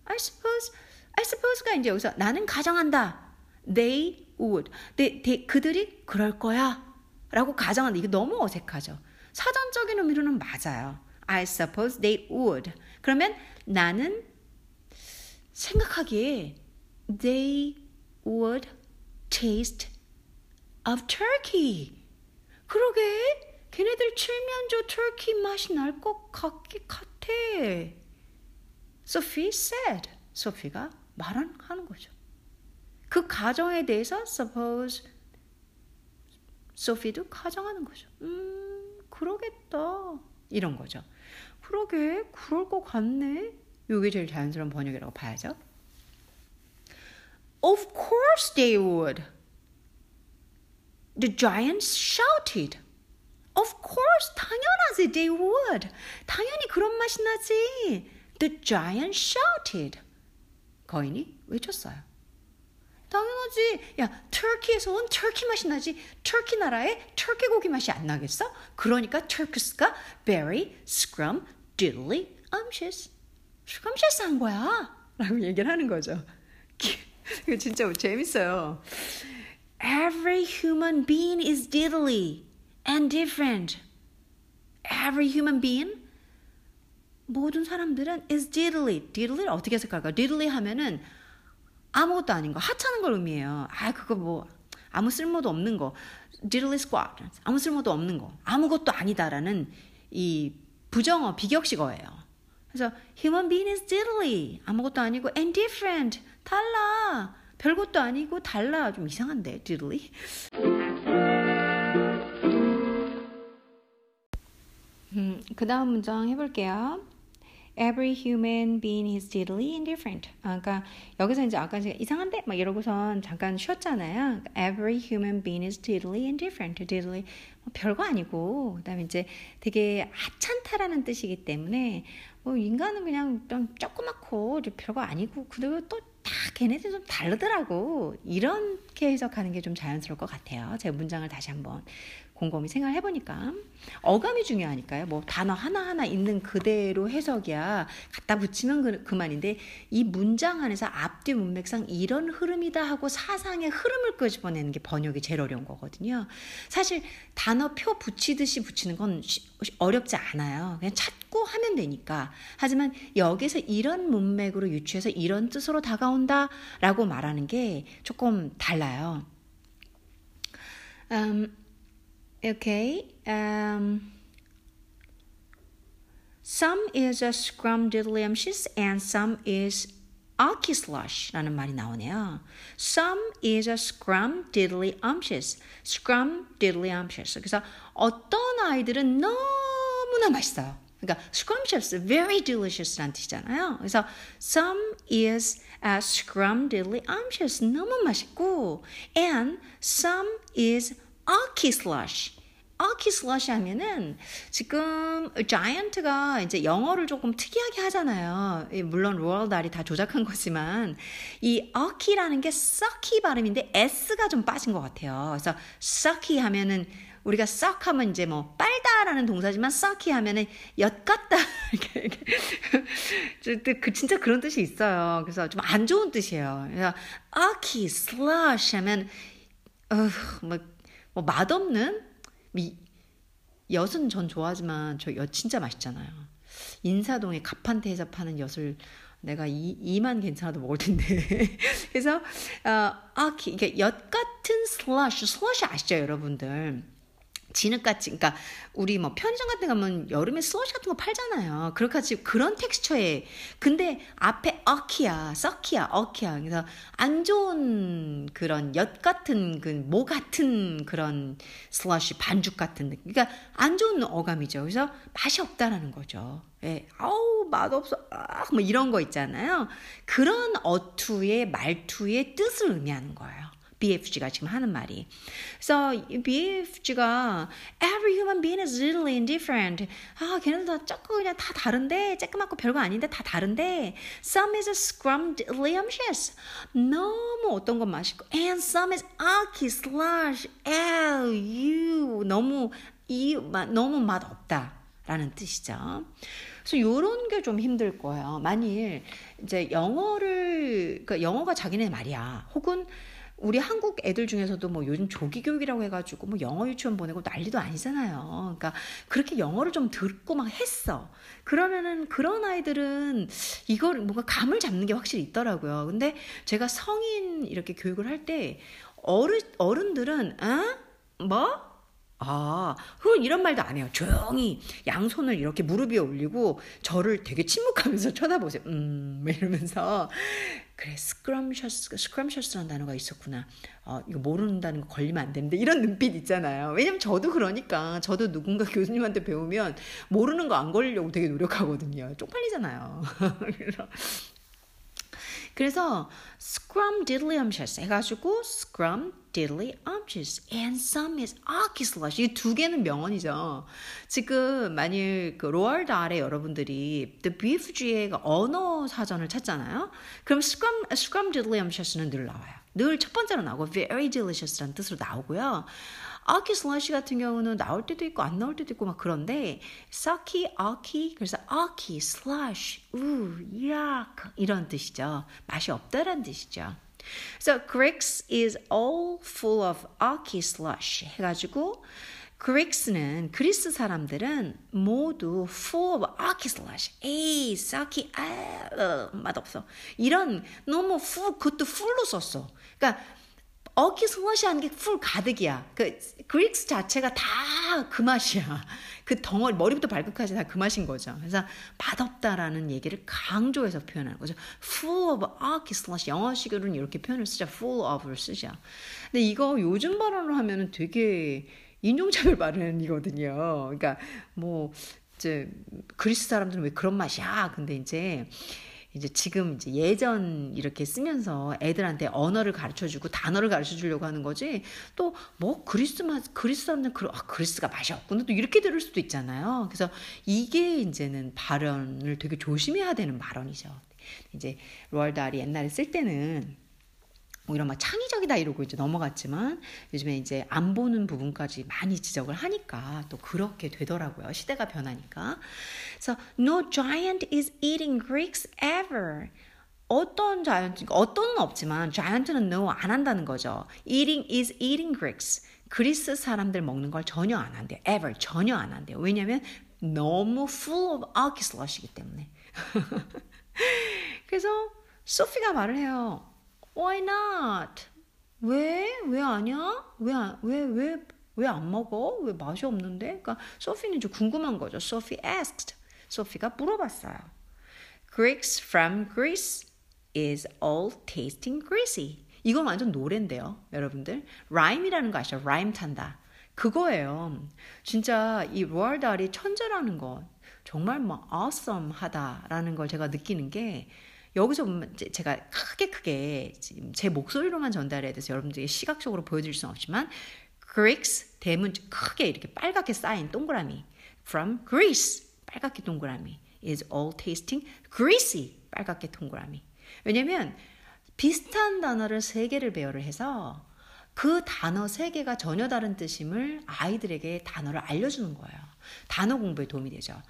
I suppose, I suppose가 이제 여기서 나는 가정한다. They would. they, they, 그들이 그럴 거야. 라고 가정한다. 이게 너무 어색하죠. 사전적인 의미로는 맞아요. I suppose they would. 그러면 나는 생각하기에 they would taste of turkey. 그러게 걔네들 칠면조 터키 맛이 날 것 같긴 같아. Sophie said. 소피가 말하는 거죠. 그 가정에 대해서 suppose 소피도 가정하는 거죠. 음, 그러겠다. 이런 거죠. 그러게, 그럴 것 같네. 이게 제일 자연스러운 번역이라고 봐야죠. Of course they would. The giants shouted. Of course, 당연하지, they would. 당연히 그런 맛이 나지. The giant shouted. 거인이 외쳤어요. 당연하지. 야, 터키에서 온 터키 맛이 나지. 터키 나라에 터키 고기 맛이 안 나겠어? 그러니까 터키스가 very scrum diddly umptious. scrumptious 한 거야. 라고 얘기를 하는 거죠. 이거 진짜 재밌어요. Every human being is diddly and different. Every human being 모든 사람들은 is diddly. diddly 어떻게 해석할까? diddly 하면은 아무것도 아닌 거, 하찮은 걸 의미해요. 아, 그거 뭐 아무 쓸모도 없는 거. diddly squat. 아무 쓸모도 없는 거. 아무것도 아니다라는 이 부정어, 비격식어예요. 그래서 human being is diddly. 아무것도 아니고 and different. 달라. 별것도 아니고 달라. 좀 이상한데, diddly. 음, 그 다음 문장 해볼게요. Every human being is diddly indifferent. 아, 그러니까 여기서 이제 아까 제가 이상한데 막 이러고선 잠깐 쉬었잖아요. Every human being is diddly indifferent. diddly 뭐 별거 아니고 그다음에 이제 되게 하찮다라는 뜻이기 때문에 뭐 인간은 그냥 좀 조그맣고 별거 아니고 그리고 또 다 걔네들 좀 다르더라고 이렇게 해석하는 게 좀 자연스러울 것 같아요. 제 문장을 다시 한번 곰곰이 생각해 보니까 어감이 중요하니까요. 뭐 단어 하나하나 있는 그대로 해석이야 갖다 붙이면 그, 그만인데 이 문장 안에서 앞뒤 문맥상 이런 흐름이다 하고 사상의 흐름을 끄집어내는 게 번역이 제일 어려운 거거든요. 사실 단어 표 붙이듯이 붙이는 건 어렵지 않아요. 그냥 찾고 하면 되니까. 하지만 여기서 이런 문맥으로 유추해서 이런 뜻으로 다가온다 라고 말하는 게 조금 달라요. 음, Okay. Um, some is a scrumdiddlyumptious and some is archislush라는 말이 나오네요. Some is a scrumdiddlyumptious. scrumdiddlyumptious. 그래서 어떤 아이들은 너무나 맛있어요. 그러니까 scrumptious, very delicious라는 뜻이잖아요. 그래서 some is a scrumdiddlyumptious. 너무 맛있고 and some is 아키 슬러시. 아키 슬러시 하면은 지금 giant가 이제 영어를 조금 특이하게 하잖아요. 물론 로얼 달이 다 조작한 거지만 이 ucky라는 게 sucky 발음인데 s가 좀 빠진 것 같아요. 그래서 sucky 하면은 우리가 suck 하면 이제 뭐 빨다라는 동사지만 sucky 하면은 엿 같다. 그 진짜 그런 뜻이 있어요. 그래서 좀 안 좋은 뜻이에요. 그래서 아키 슬러시 하면 어뭐 뭐 맛없는 미, 엿은 전 좋아하지만 저 엿 진짜 맛있잖아요. 인사동에 갑판테에서 파는 엿을 내가 이, 이만 괜찮아도 먹을 텐데. 그래서 어, 아, 이게 엿 같은 슬러시, 슬러시 아시죠, 여러분들? 진흙같이 그러니까 우리 뭐 편의점 같은 데 가면 여름에 슬러시 같은 거 팔잖아요. 그렇같이 그런 텍스처에 근데 앞에 어키야, 썩키야, 어키야. 그래서 안 좋은 그런 엿 같은 그 모 같은 그런 슬러시 반죽 같은 느낌. 그러니까 안 좋은 어감이죠. 그래서 맛이 없다라는 거죠. 예, 아우 맛없어, 아, 뭐 이런 거 있잖아요. 그런 어투의 말투의 뜻을 의미하는 거예요. BFG가 지금 하는 말이. 그래서 BFG가 every human being is really indifferent. 아, 걔네들 다 조금 그냥 다 다른데, 쬐끄맣고 별거 아닌데 다 다른데, some is scrumptious. 너무 어떤 건 맛있고, and some is aki slash, l, u. 너무, 이, 너무 맛 없다. 라는 뜻이죠. 그래서 이런 게 좀 힘들 거예요. 만일 이제 영어를, 그러니까 영어가 자기네 말이야. 혹은 우리 한국 애들 중에서도 뭐 요즘 조기 교육이라고 해가지고 뭐 영어 유치원 보내고 난리도 아니잖아요. 그러니까 그렇게 영어를 좀 듣고 막 했어. 그러면은 그런 아이들은 이걸 뭔가 감을 잡는 게 확실히 있더라고요. 근데 제가 성인 이렇게 교육을 할 때 어른 어른들은 어? 뭐? 아, 그건 이런 말도 안 해요. 조용히 양손을 이렇게 무릎 위에 올리고 저를 되게 침묵하면서 쳐다보세요. 음, 이러면서 그래 스크럼셔스 스크럼셔스라는 단어가 있었구나. 어, 이거 모른다는 거 걸리면 안 되는데 이런 눈빛 있잖아요. 왜냐면 저도 그러니까 저도 누군가 교수님한테 배우면 모르는 거 안 걸리려고 되게 노력하거든요. 쪽팔리잖아요. 그래서 그래서 scrumdiddlyumptious 해가지고 scrumdiddlyumptious and some is archislash 이 두 개는 명언이죠. 지금 만일 그 로얼드 아래 여러분들이 The BFG의 언어 사전을 찾잖아요. 그럼 scrum scrumdiddlyumptious는 늘 나와요. 늘 첫 번째로 나오고 very delicious라는 뜻으로 나오고요. 아키 슬러시 같은 경우는 나올 때도 있고 안 나올 때도 있고 막 그런데 사키, 아키 그래서 아키, 슬러시, 우, 약 이런 뜻이죠. 맛이 없다란 뜻이죠. So Greeks is all full of aki slush 해가지고 그릭스는 그리스 사람들은 모두 full of aki slush. 에이, 사키, 아, 어, 맛없어. 이런 너무 fu 그것도 풀로 썼어. 그러니까 어기 슬러시 하는 게풀 가득이야. 그 그릭스 자체가 다 그 맛이야. 그 덩어리 머리부터 발끝까지 다 그 맛인 거죠. 그래서 맛없다라는 얘기를 강조해서 표현하는 거죠. full of 슬러시 영어식으로는 이렇게 표현을 쓰죠. full of를 쓰죠. 근데 이거 요즘 발언을 하면은 되게 인종차별 발언이거든요. 그러니까 뭐 이제 그리스 사람들은 왜 그런 맛이야? 근데 이제 이제 지금 이제 예전 이렇게 쓰면서 애들한테 언어를 가르쳐 주고 단어를 가르쳐 주려고 하는 거지 또 뭐 그리스 맛 그리스 사람들 그 아, 그리스가 맛이 없구나 또 이렇게 들을 수도 있잖아요. 그래서 이게 이제는 발언을 되게 조심해야 되는 발언이죠. 이제 로알달이 옛날에 쓸 때는 오히려 막 창의적이다 이러고 이제 넘어갔지만 요즘에 이제 안 보는 부분까지 많이 지적을 하니까 또 그렇게 되더라고요. 시대가 변하니까. 그래서 no giant is eating Greeks ever. 어떤 자이언트, 어떤은 없지만 자이언트는 no 안 한다는 거죠. eating is eating Greeks. 그리스 사람들 먹는 걸 전혀 안 한대요. ever 전혀 안 한대요. 왜냐면 너무 full of alkislush이기 때문에. 그래서 소피가 말을 해요. Why not? 왜? 왜 아니야? 왜, 왜, 왜, 왜 안 먹어? 왜 맛이 없는데? 그러니까 소피는 이제 궁금한 거죠. Sophie asked. 소피가 물어봤어요. Greeks from Greece is all tasting greasy. 이건 완전 노래인데요, 여러분들. 라임이라는 거 아시죠? 라임 탄다. 그거예요. 진짜 이 로알달이 천재라는 건 정말 뭐 awesome하다라는 걸 제가 느끼는 게 여기서 제가 크게 크게 제 목소리로만 전달해야 돼서 여러분들에게 시각적으로 보여드릴 수는 없지만 Greeks 대문 크게 이렇게 빨갛게 쌓인 동그라미 from Greece 빨갛게 동그라미 is all tasting greasy 빨갛게 동그라미 왜냐면 비슷한 단어를 세 개를 배열을 해서 그 단어 세 개가 전혀 다른 뜻임을 아이들에게 단어를 알려주는 거예요. 단어 공부에 도움이 되죠.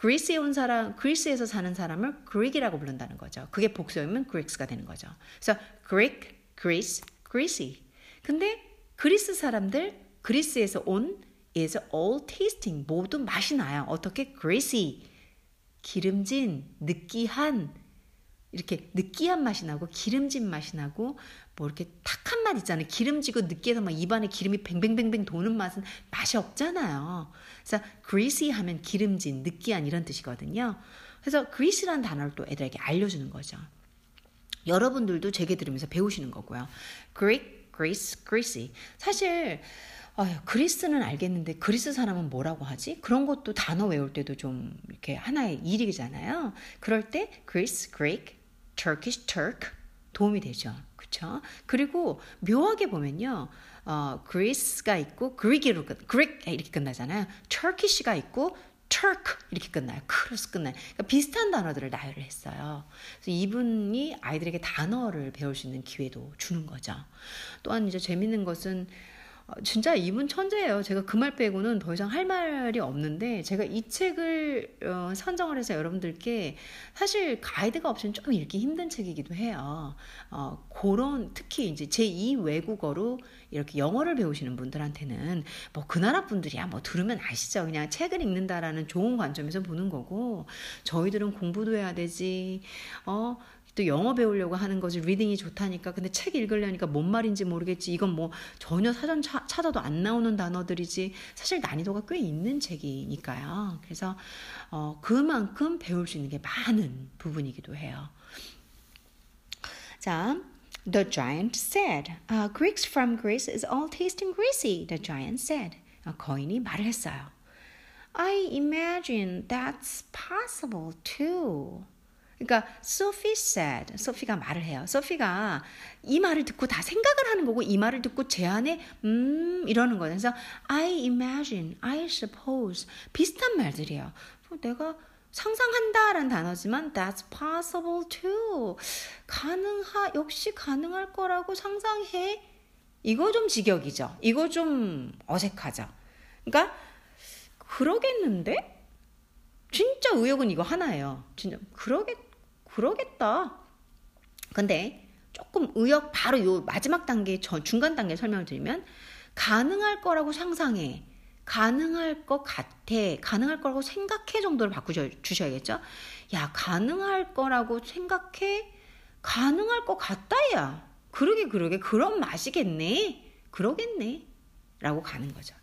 그리스에 온 사람, 그리스에서 사는 사람을 그릭이라고 부른다는 거죠. 그게 복수이면 그릭스가 되는 거죠. 그래서 그릭, 그리스, 그리시. 근데 그리스 사람들, 그리스에서 온 is all tasting 모두 맛이 나요. 어떻게 greasy 기름진, 느끼한 이렇게 느끼한 맛이 나고 기름진 맛이 나고 뭐 이렇게 탁한 맛 있잖아요. 기름지고 느끼해서 막 입안에 기름이 뱅뱅뱅뱅 도는 맛은 맛이 없잖아요. 그래서 greasy 하면 기름진, 느끼한 이런 뜻이거든요. 그래서 greasy라는 단어를 또 애들에게 알려주는 거죠. 여러분들도 제게 들으면서 배우시는 거고요. Greek, Greece, greasy. 사실 아유, 그리스는 알겠는데 그리스 사람은 뭐라고 하지? 그런 것도 단어 외울 때도 좀 이렇게 하나의 일이잖아요. 그럴 때 Greece, Greek, Turkish, Turk 도움이 되죠. 그렇죠? 그리고 묘하게 보면요. 어, 그리스가 있고 그리기로 끝, 그릭 이렇게 끝나잖아요. 터키시가 있고 Turk 이렇게 끝나요. 크로스 끝나요. 그러니까 비슷한 단어들을 나열을 했어요. 그래서 이분이 아이들에게 단어를 배울 수 있는 기회도 주는 거죠. 또한 이제 재밌는 것은 어, 진짜 이분 천재예요. 제가 그 말 빼고는 더 이상 할 말이 없는데 제가 이 책을 어, 선정을 해서 여러분들께 사실 가이드가 없이는 좀 읽기 힘든 책이기도 해요. 어, 그런 특히 이제 제2 외국어로 이렇게 영어를 배우시는 분들한테는 뭐 그 나라 분들이야 뭐 들으면 아시죠. 그냥 책을 읽는다라는 좋은 관점에서 보는 거고 저희들은 공부도 해야 되지. 어 또 영어 배우려고 하는 거지 reading이 좋다니까 근데 책 읽으려니까 뭔 말인지 모르겠지 이건 뭐 전혀 사전 차, 찾아도 안 나오는 단어들이지 사실 난이도가 꽤 있는 책이니까요 그래서 어, 그만큼 배울 수 있는 게 많은 부분이기도 해요 자 The giant said, uh, Greeks from Greece is all tasting greasy, the giant said. 어, 거인이 말을 했어요. I imagine that's possible too. 그러니까 Sophie said, 소피가 말을 해요. 소피가 이 말을 듣고 다 생각을 하는 거고 이 말을 듣고 제 안에 음 이러는 거예요. 그래서 I imagine, I suppose 비슷한 말들이에요. 내가 상상한다라는 단어지만 that's possible too. 가능하 역시 가능할 거라고 상상해. 이거 좀 직역이죠. 이거 좀 어색하죠. 그러니까 그러겠는데? 진짜 의욕은 이거 하나예요. 진짜 그러겠 그러겠다. 근데 조금 의욕 바로 요 마지막 단계 저 중간 단계 설명을 드리면 가능할 거라고 상상해. 가능할 것 같아. 가능할 거라고 생각해 정도로 바꾸셔야겠죠? 야, 가능할 거라고 생각해? 가능할 것 같다야. 그러게, 그러게. 그런 맛이겠네. 그러겠네. 라고 가는 거죠.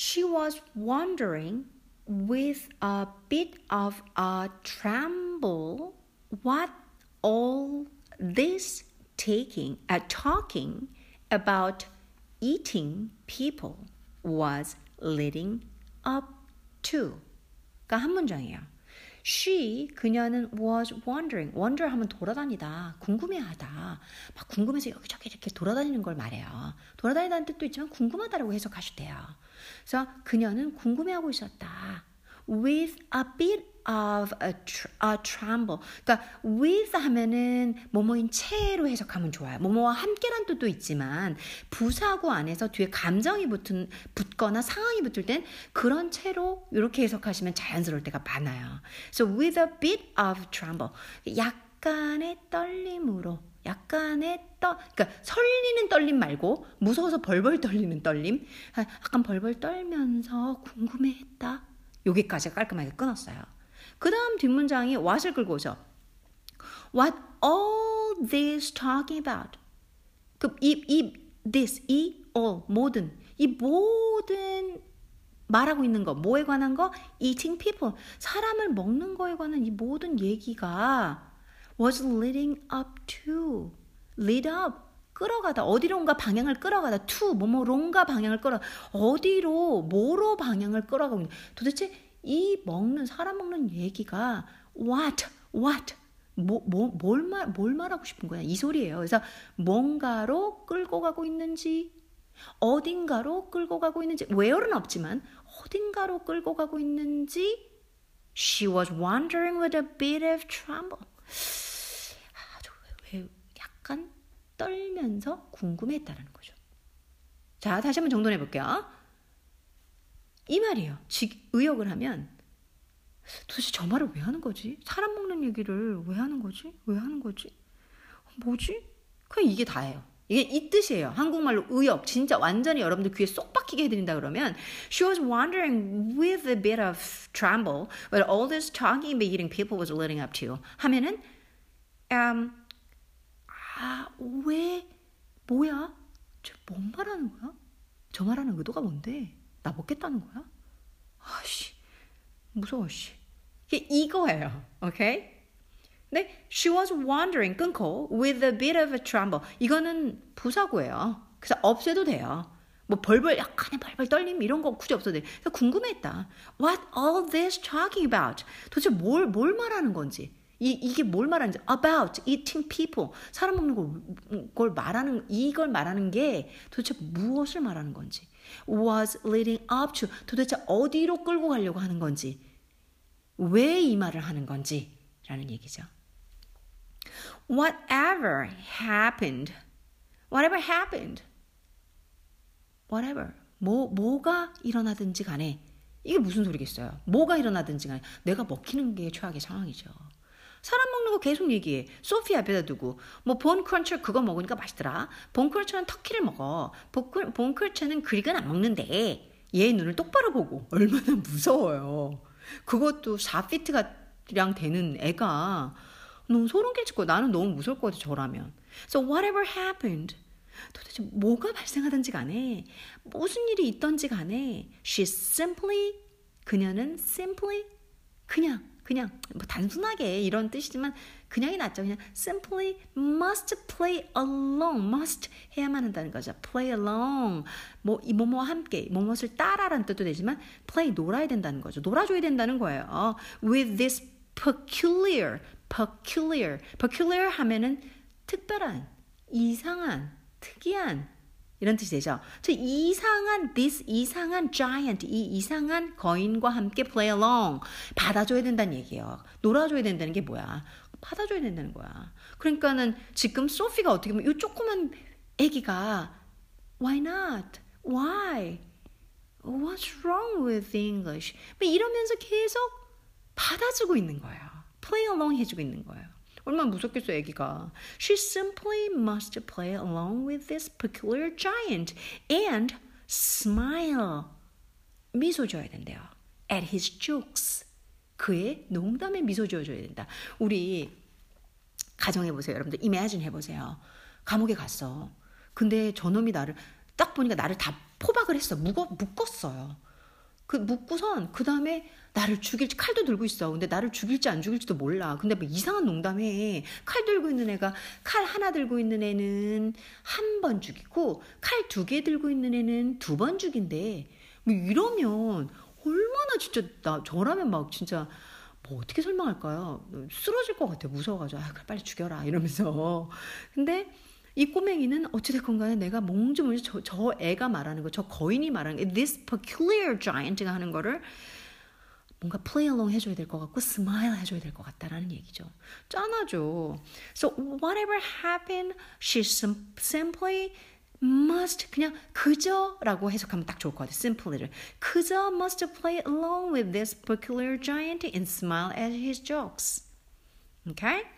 She was wondering with a bit of a tremble what all this taking uh, talking about eating people was leading up to. 그러니까 한 문장이에요. She 그녀는 was wondering. wonder 하면 돌아다니다, 궁금해하다. 막 궁금해서 여기저기 이렇게 돌아다니는 걸 말해요. 돌아다니다는 뜻도 있지만 궁금하다라고 해석하셔도 돼요. 그래서 그녀는 궁금해하고 있었다. With a bit of a, tr- a tremble. 그러니까 with 하면은 뭐뭐인 채로 해석하면 좋아요. 뭐뭐와 함께란 뜻도 있지만 부사구 안에서 뒤에 감정이 붙은 붙거나 상황이 붙을 땐 그런 채로 이렇게 해석하시면 자연스러울 때가 많아요. So with a bit of tremble. 약간의 떨림으로 약간의 떠, 그러니까 설리는 떨림 말고 무서워서 벌벌 떨리는 떨림, 약간 벌벌 떨면서 궁금해했다. 여기까지 깔끔하게 끊었어요. 그 다음 뒷문장이 what을 끌고 오죠. What all this talking about? 그 이, 이 this, 이 all, 모든 이 모든 말하고 있는 거, 뭐에 관한 거? eating people. 사람을 먹는 거에 관한 이 모든 얘기가 was leading up to. lead up. 끌어가다. 어디론가 방향을 끌어가다. to. 뭐뭐론가 방향을 끌어. 어디로, 뭐로 방향을 끌어가고 있는. 도대체 이 먹는, 사람 먹는 얘기가 what, what. 뭐, 뭐, 뭘 말, 뭘 말하고 싶은 거야? 이 소리예요. 그래서 뭔가로 끌고 가고 있는지, 어딘가로 끌고 가고 있는지, where는 없지만, 어딘가로 끌고 가고 있는지, she was wondering with a bit of tremble. 약간 떨면서 궁금했다라는 거죠. 자, 다시 한번 정돈해 볼게요. 이 말이에요. 직, 의역을 하면 도대체 저 말을 왜 하는 거지? 사람 먹는 얘기를 왜 하는 거지? 왜 하는 거지? 뭐지? 그냥 이게 다예요. 이게 이 뜻이에요. 한국말로 의역 진짜 완전히 여러분들 귀에 쏙 박히게 해드린다 그러면 She was wondering with a bit of tremble what all this talking about eating people was leading up to 하면은 um, 아, 왜, 뭐야? 저뭔 말하는 거야? 저 말하는 의도가 뭔데? 나 먹겠다는 거야? 아씨, 무서워, 씨. 이게 이거예요, 오케이? 근데 she was wondering, 끊고, with a bit of a tremble. 이거는 부사고예요. 그래서 없애도 돼요. 뭐 벌벌 약간의 벌벌 떨림 이런 거 굳이 없어도 돼. 그래서 궁금했다. What all this talking about? 도대체 뭘, 뭘 말하는 건지. 이, 이게 뭘 말하는지 about eating people 사람 먹는 걸, 걸 말하는 이걸 말하는 게 도대체 무엇을 말하는 건지 was leading up to 도대체 어디로 끌고 가려고 하는 건지 왜 이 말을 하는 건지라는 얘기죠. Whatever happened, whatever happened, whatever 뭐 뭐가 일어나든지 간에 이게 무슨 소리겠어요? 뭐가 일어나든지 간에 내가 먹히는 게 최악의 상황이죠. 사람 먹는 거 계속 얘기해. 소피 앞에다 두고 뭐 본 크런처 그거 먹으니까 맛있더라. 본 크런처는 터키를 먹어. 본 크런처는 그릭은 안 먹는데 얘 눈을 똑바로 보고 얼마나 무서워요. 그것도 4피트가량 되는 애가 너무 소름 거 나는 너무 무서울 것 같아 저라면. So whatever happened. 도대체 뭐가 발생하든지 간에 무슨 일이 있던지 간에 she simply 그녀는 simply 그냥 그냥 뭐 단순하게 이런 뜻이지만 그냥이 낫죠. 그냥 simply must play along, must 해야만 한다는 거죠. play along, 뭐 이 뭐뭐와 함께, 뭐뭇을 따라라는 뜻도 되지만 play 놀아야 된다는 거죠. 놀아줘야 된다는 거예요. with this peculiar, peculiar, peculiar 하면은 특별한, 이상한, 특이한, 이런 뜻이 되죠. 저 이상한 this 이상한 giant 이 이상한 거인과 함께 play along 받아줘야 된다는 얘기예요. 놀아줘야 된다는 게 뭐야? 받아줘야 된다는 거야. 그러니까는 지금 소피가 어떻게 보면 이 조그만 아기가 why not? why? What's wrong with English? 뭐 이러면서 계속 받아주고 있는 거예요. play along 해주고 있는 거예요. 얼마나 무섭겠어, 애기가. She simply must play along with this peculiar giant and smile. 미소 줘야 된대요. At his jokes. 그의 농담에 미소 지어줘야 된다. 우리 가정해 보세요. 여러분들 imagine 해보세요. 감옥에 갔어. 근데 저놈이 나를 딱 보니까 나를 다 포박을 했어. 묶어, 묶었어요. 그 묶고선 그 다음에 나를 죽일지 칼도 들고 있어. 근데 나를 죽일지 안 죽일지도 몰라. 근데 뭐 이상한 농담해. 칼 들고 있는 애가 칼 하나 들고 있는 애는 한 번 죽이고 칼 두 개 들고 있는 애는 두 번 죽인대. 뭐 이러면 얼마나 진짜 나 저라면 막 진짜 뭐 어떻게 설명할까요? 쓰러질 것 같아. 무서워가지고 아 빨리 죽여라 이러면서. 근데 이 꼬맹이는 어찌됐건 간에 내가 뭔지 저, 저 애가 말하는 거, 저 거인이 말하는 게 this peculiar giant가 하는 거를 뭔가 play along 해줘야 될 것 같고 smile 해줘야 될 것 같다라는 얘기죠. 짠하죠. So whatever happened, she simply must 그냥 그저라고 해석하면 딱 좋을 것 같아요. simply를 그저 must play along with this peculiar giant and smile at his jokes. Okay?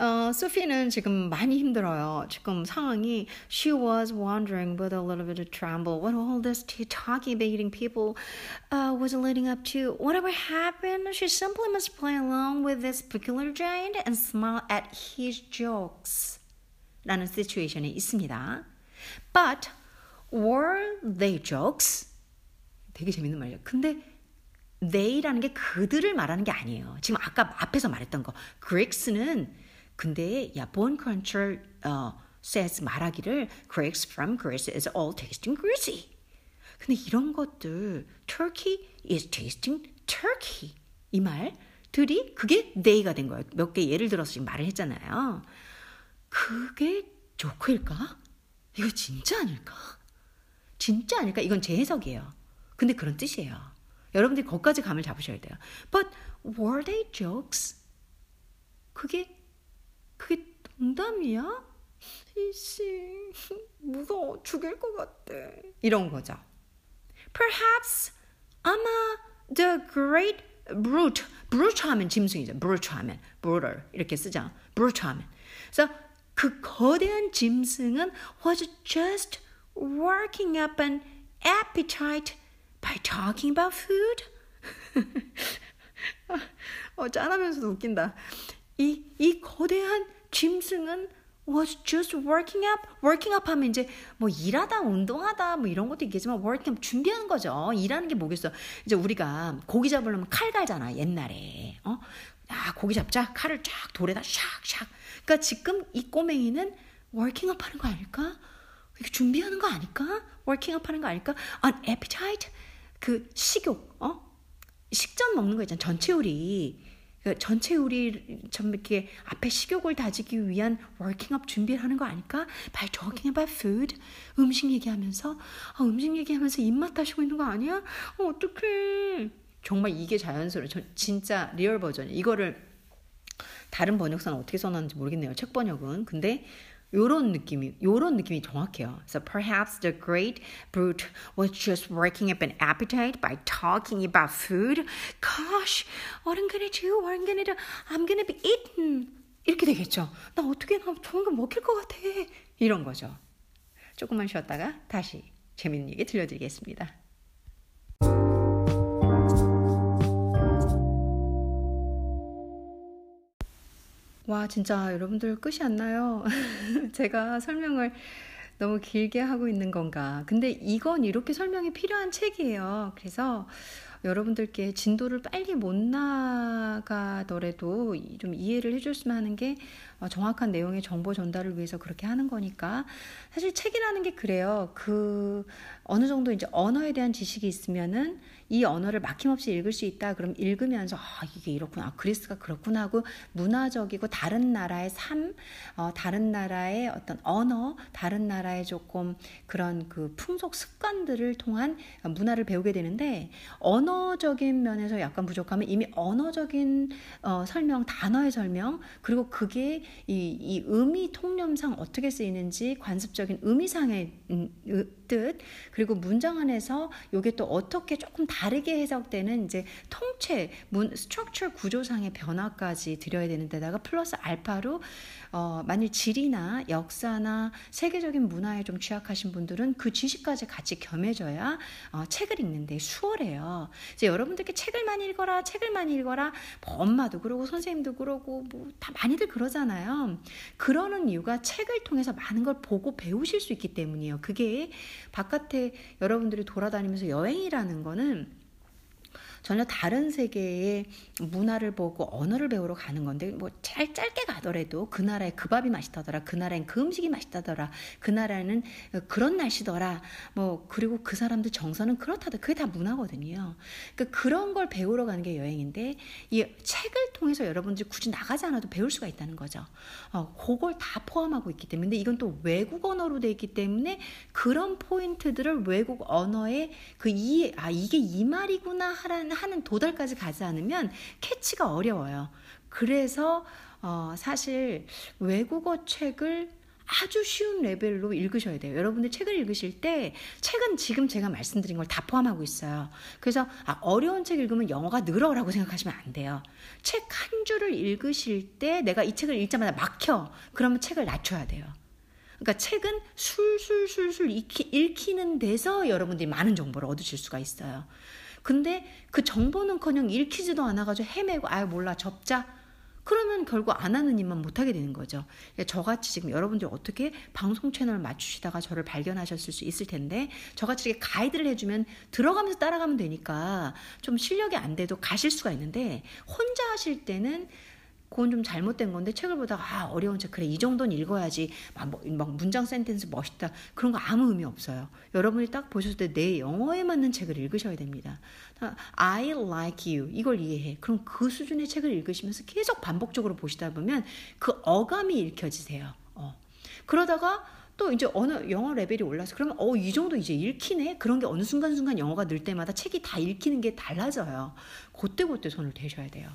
어, 소피는 지금 많이 힘들어요. 지금 상황이 she was wondering with a little bit of tremble what all this talking about eating people uh, was leading up to. Whatever happened, she simply must play along with this peculiar giant and smile at his jokes. 라는 시츄에이션이 있습니다. But were they jokes? 되게 재밌는 말이에요. 근데 they라는 게 그들을 말하는 게 아니에요. 지금 아까 앞에서 말했던 거. Greeks는 근데 야, Born Cruncher 어, says 말하기를 Grapes from Greece is all tasting greasy. 근데 이런 것들 Turkey is tasting turkey 이 말들이 그게 they가 된 거예요. 몇 개 예를 들어서 지금 말을 했잖아요. 그게 조크일까? 이거 진짜 아닐까? 진짜 아닐까? 이건 제 해석이에요. 근데 그런 뜻이에요. 여러분들이 거기까지 감을 잡으셔야 돼요. But were they jokes? 그게 그게 농담이야? 이씨, 무서워. 죽일 것 같아. 이런 거죠. Perhaps 아마 the great brute, brute 하면 짐승이죠. brute 하면, brutal 이렇게 쓰죠. brute 하면. 그래서 그 거대한 짐승은 was just working up an appetite by talking about food. 어, 짠하면서도 웃긴다. 이, 이 거대한 짐승은 was just working up. working up 하면 이제 뭐 일하다, 운동하다, 뭐 이런 것도 있겠지만 working up 준비하는 거죠. 일하는 게 뭐겠어. 이제 우리가 고기 잡으려면 칼 갈잖아, 옛날에. 어? 아, 고기 잡자. 칼을 쫙 돌에다 샥샥. 그러니까 지금 이 꼬맹이는 working up 하는 거 아닐까? 이게 준비하는 거 아닐까? working up 하는 거 아닐까? an appetite. 그 식욕, 어? 식전 먹는 거 있잖아. 전채 요리. 그 전채 요리 좀 이렇게 앞에 식욕을 다지기 위한 working up 준비를 하는 거 아닐까? By talking about food. 음식 얘기하면서 아, 음식 얘기하면서 입맛 다시고 있는 거 아니야? 어, 어떡해. 정말 이게 자연스러워. 저 진짜 real 버전. 이거를 다른 번역사는 어떻게 써놨는지 모르겠네요. 책 번역은. 근데 요런 느낌이 요런 느낌이 정확해요. So perhaps the great brute was just working up an appetite by talking about food. Gosh, what I'm gonna do? What I'm gonna do? I'm gonna be eaten. 이렇게 되겠죠. 나 어떻게 나 좋은 거 먹힐 것 같아. 이런 거죠. 조금만 쉬었다가 다시 재밌는 얘기 들려드리겠습니다. 와, 진짜 여러분들 끝이 안 나요. 제가 설명을 너무 길게 하고 있는 건가. 근데 이건 이렇게 설명이 필요한 책이에요. 그래서 여러분들께 진도를 빨리 못 나가더라도 좀 이해를 해줬으면 하는 게 어, 정확한 내용의 정보 전달을 위해서 그렇게 하는 거니까 사실 책이라는 게 그래요. 그 어느 정도 이제 언어에 대한 지식이 있으면은 이 언어를 막힘없이 읽을 수 있다. 그럼 읽으면서 아 이게 이렇구나, 아, 그리스가 그렇구나 하고 문화적이고 다른 나라의 삶, 어, 다른 나라의 어떤 언어, 다른 나라의 조금 그런 그 풍속 습관들을 통한 문화를 배우게 되는데 언어적인 면에서 약간 부족하면 이미 언어적인 어, 설명, 단어의 설명 그리고 그게 이, 이 의미 통념상 어떻게 쓰이는지 관습적인 의미상의 음, 뜻 그리고 문장 안에서 이게 또 어떻게 조금 다르게 해석되는 이제 통체 문 스트럭처 구조상의 변화까지 드려야 되는 데다가 플러스 알파로 어, 만일 지리나 역사나 세계적인 문화에 좀 취약하신 분들은 그 지식까지 같이 겸해져야 어, 책을 읽는데 수월해요. 이제 여러분들께 책을 많이 읽어라, 책을 많이 읽어라. 뭐 엄마도 그러고 선생님도 그러고 뭐 다 많이들 그러잖아요. 그러는 이유가 책을 통해서 많은 걸 보고 배우실 수 있기 때문이에요. 그게 바깥에 여러분들이 돌아다니면서 여행이라는 거는 전혀 다른 세계의 문화를 보고 언어를 배우러 가는 건데 뭐 잘 짧게 가더라도 그 나라에 그 밥이 맛있다더라 그 나라엔 그 음식이 맛있다더라 그 나라는 그런 날씨더라 뭐 그리고 그 사람들 정서는 그렇다더 그게 다 문화거든요. 그러니까 그런 걸 배우러 가는 게 여행인데 이 책을 통해서 여러분들이 굳이 나가지 않아도 배울 수가 있다는 거죠. 어, 그걸 다 포함하고 있기 때문에 근데 이건 또 외국 언어로 돼 있기 때문에 그런 포인트들을 외국 언어에 그 이해 아 이게 이 말이구나 하라는 하는 도달까지 가지 않으면 캐치가 어려워요. 그래서 어, 사실 외국어 책을 아주 쉬운 레벨로 읽으셔야 돼요. 여러분들 책을 읽으실 때 책은 지금 제가 말씀드린 걸 다 포함하고 있어요. 그래서 아, 어려운 책 읽으면 영어가 늘어라고 생각하시면 안 돼요. 책 한 줄을 읽으실 때 내가 이 책을 읽자마자 막혀. 그러면 책을 낮춰야 돼요. 그러니까 책은 술술술술 읽히, 읽히는 데서 여러분들이 많은 정보를 얻으실 수가 있어요. 근데 그 정보는커녕 읽히지도 않아가지고 헤매고 아 몰라 접자 그러면 결국 안 하는 일만 못하게 되는 거죠. 그러니까 저같이 지금 여러분들이 어떻게 방송 채널을 맞추시다가 저를 발견하셨을 수 있을 텐데 저같이 이렇게 가이드를 해주면 들어가면서 따라가면 되니까 좀 실력이 안 돼도 가실 수가 있는데 혼자 하실 때는 그건 좀 잘못된 건데 책을 보다가 아 어려운 책 그래 이 정도는 읽어야지 막, 뭐, 막 문장 센텐스 멋있다 그런 거 아무 의미 없어요. 여러분이 딱 보셨을 때 내 영어에 맞는 책을 읽으셔야 됩니다. I like you 이걸 이해해. 그럼 그 수준의 책을 읽으시면서 계속 반복적으로 보시다 보면 그 어감이 읽혀지세요. 어. 그러다가 또 이제 어느 영어 레벨이 올라서 그러면 어 이 정도 이제 읽히네 그런 게 어느 순간순간 영어가 늘 때마다 책이 다 읽히는 게 달라져요. 그때 그때 손을 대셔야 돼요.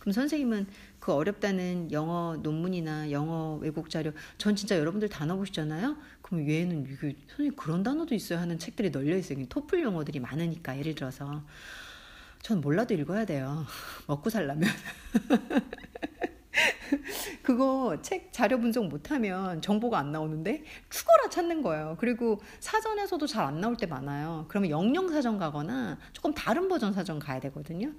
그럼 선생님은 그 어렵다는 영어 논문이나 영어 외국 자료 전 진짜 여러분들 단어 보시잖아요. 그럼 얘는 이게 선생님 그런 단어도 있어요 하는 책들이 널려 있어요. 토플 용어들이 많으니까 예를 들어서 전 몰라도 읽어야 돼요. 먹고 살려면. 그거 책 자료 분석 못하면 정보가 안 나오는데 죽어라 찾는 거예요. 그리고 사전에서도 잘 안 나올 때 많아요. 그러면 영영 사전 가거나 조금 다른 버전 사전 가야 되거든요.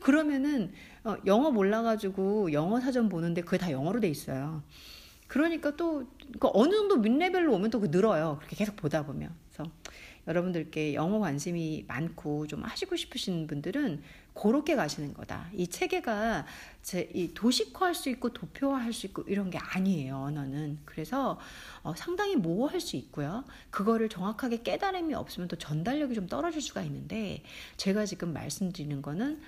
그러면은 어, 영어 몰라가지고 영어 사전 보는데 그게 다 영어로 돼 있어요. 그러니까 또그 어느 정도 윗레벨로 오면 또 그 늘어요. 그렇게 계속 보다 보면. 그래서 여러분들께 영어 관심이 많고 좀 하시고 싶으신 분들은 그렇게 가시는 거다. 이 체계가 제, 이 도식화할 수 있고 도표화할 수 있고 이런 게 아니에요. 언어는. 그래서 어, 상당히 모호할 수 있고요. 그거를 정확하게 깨달음이 없으면 또 전달력이 좀 떨어질 수가 있는데 제가 지금 말씀드리는 거는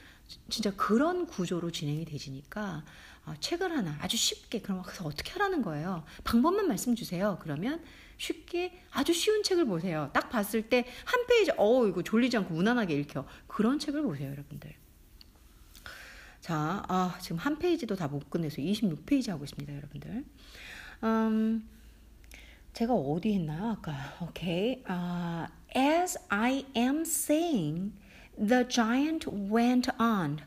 진짜 그런 구조로 진행이 되지니까 어, 책을 하나 아주 쉽게 그럼 그래서 어떻게 하라는 거예요. 방법만 말씀 주세요. 그러면 쉽게 아주 쉬운 책을 보세요. 딱 봤을 때 한 페이지 어 이거 졸리지 않고 무난하게 읽혀. 그런 책을 보세요, 여러분들. 자, 아, 지금 한 페이지도 다 못 끝내서 26페이지 하고 있습니다, 여러분들. 음, 제가 어디 했나요, 아까? 오케이. 아, as I am saying, the giant went on.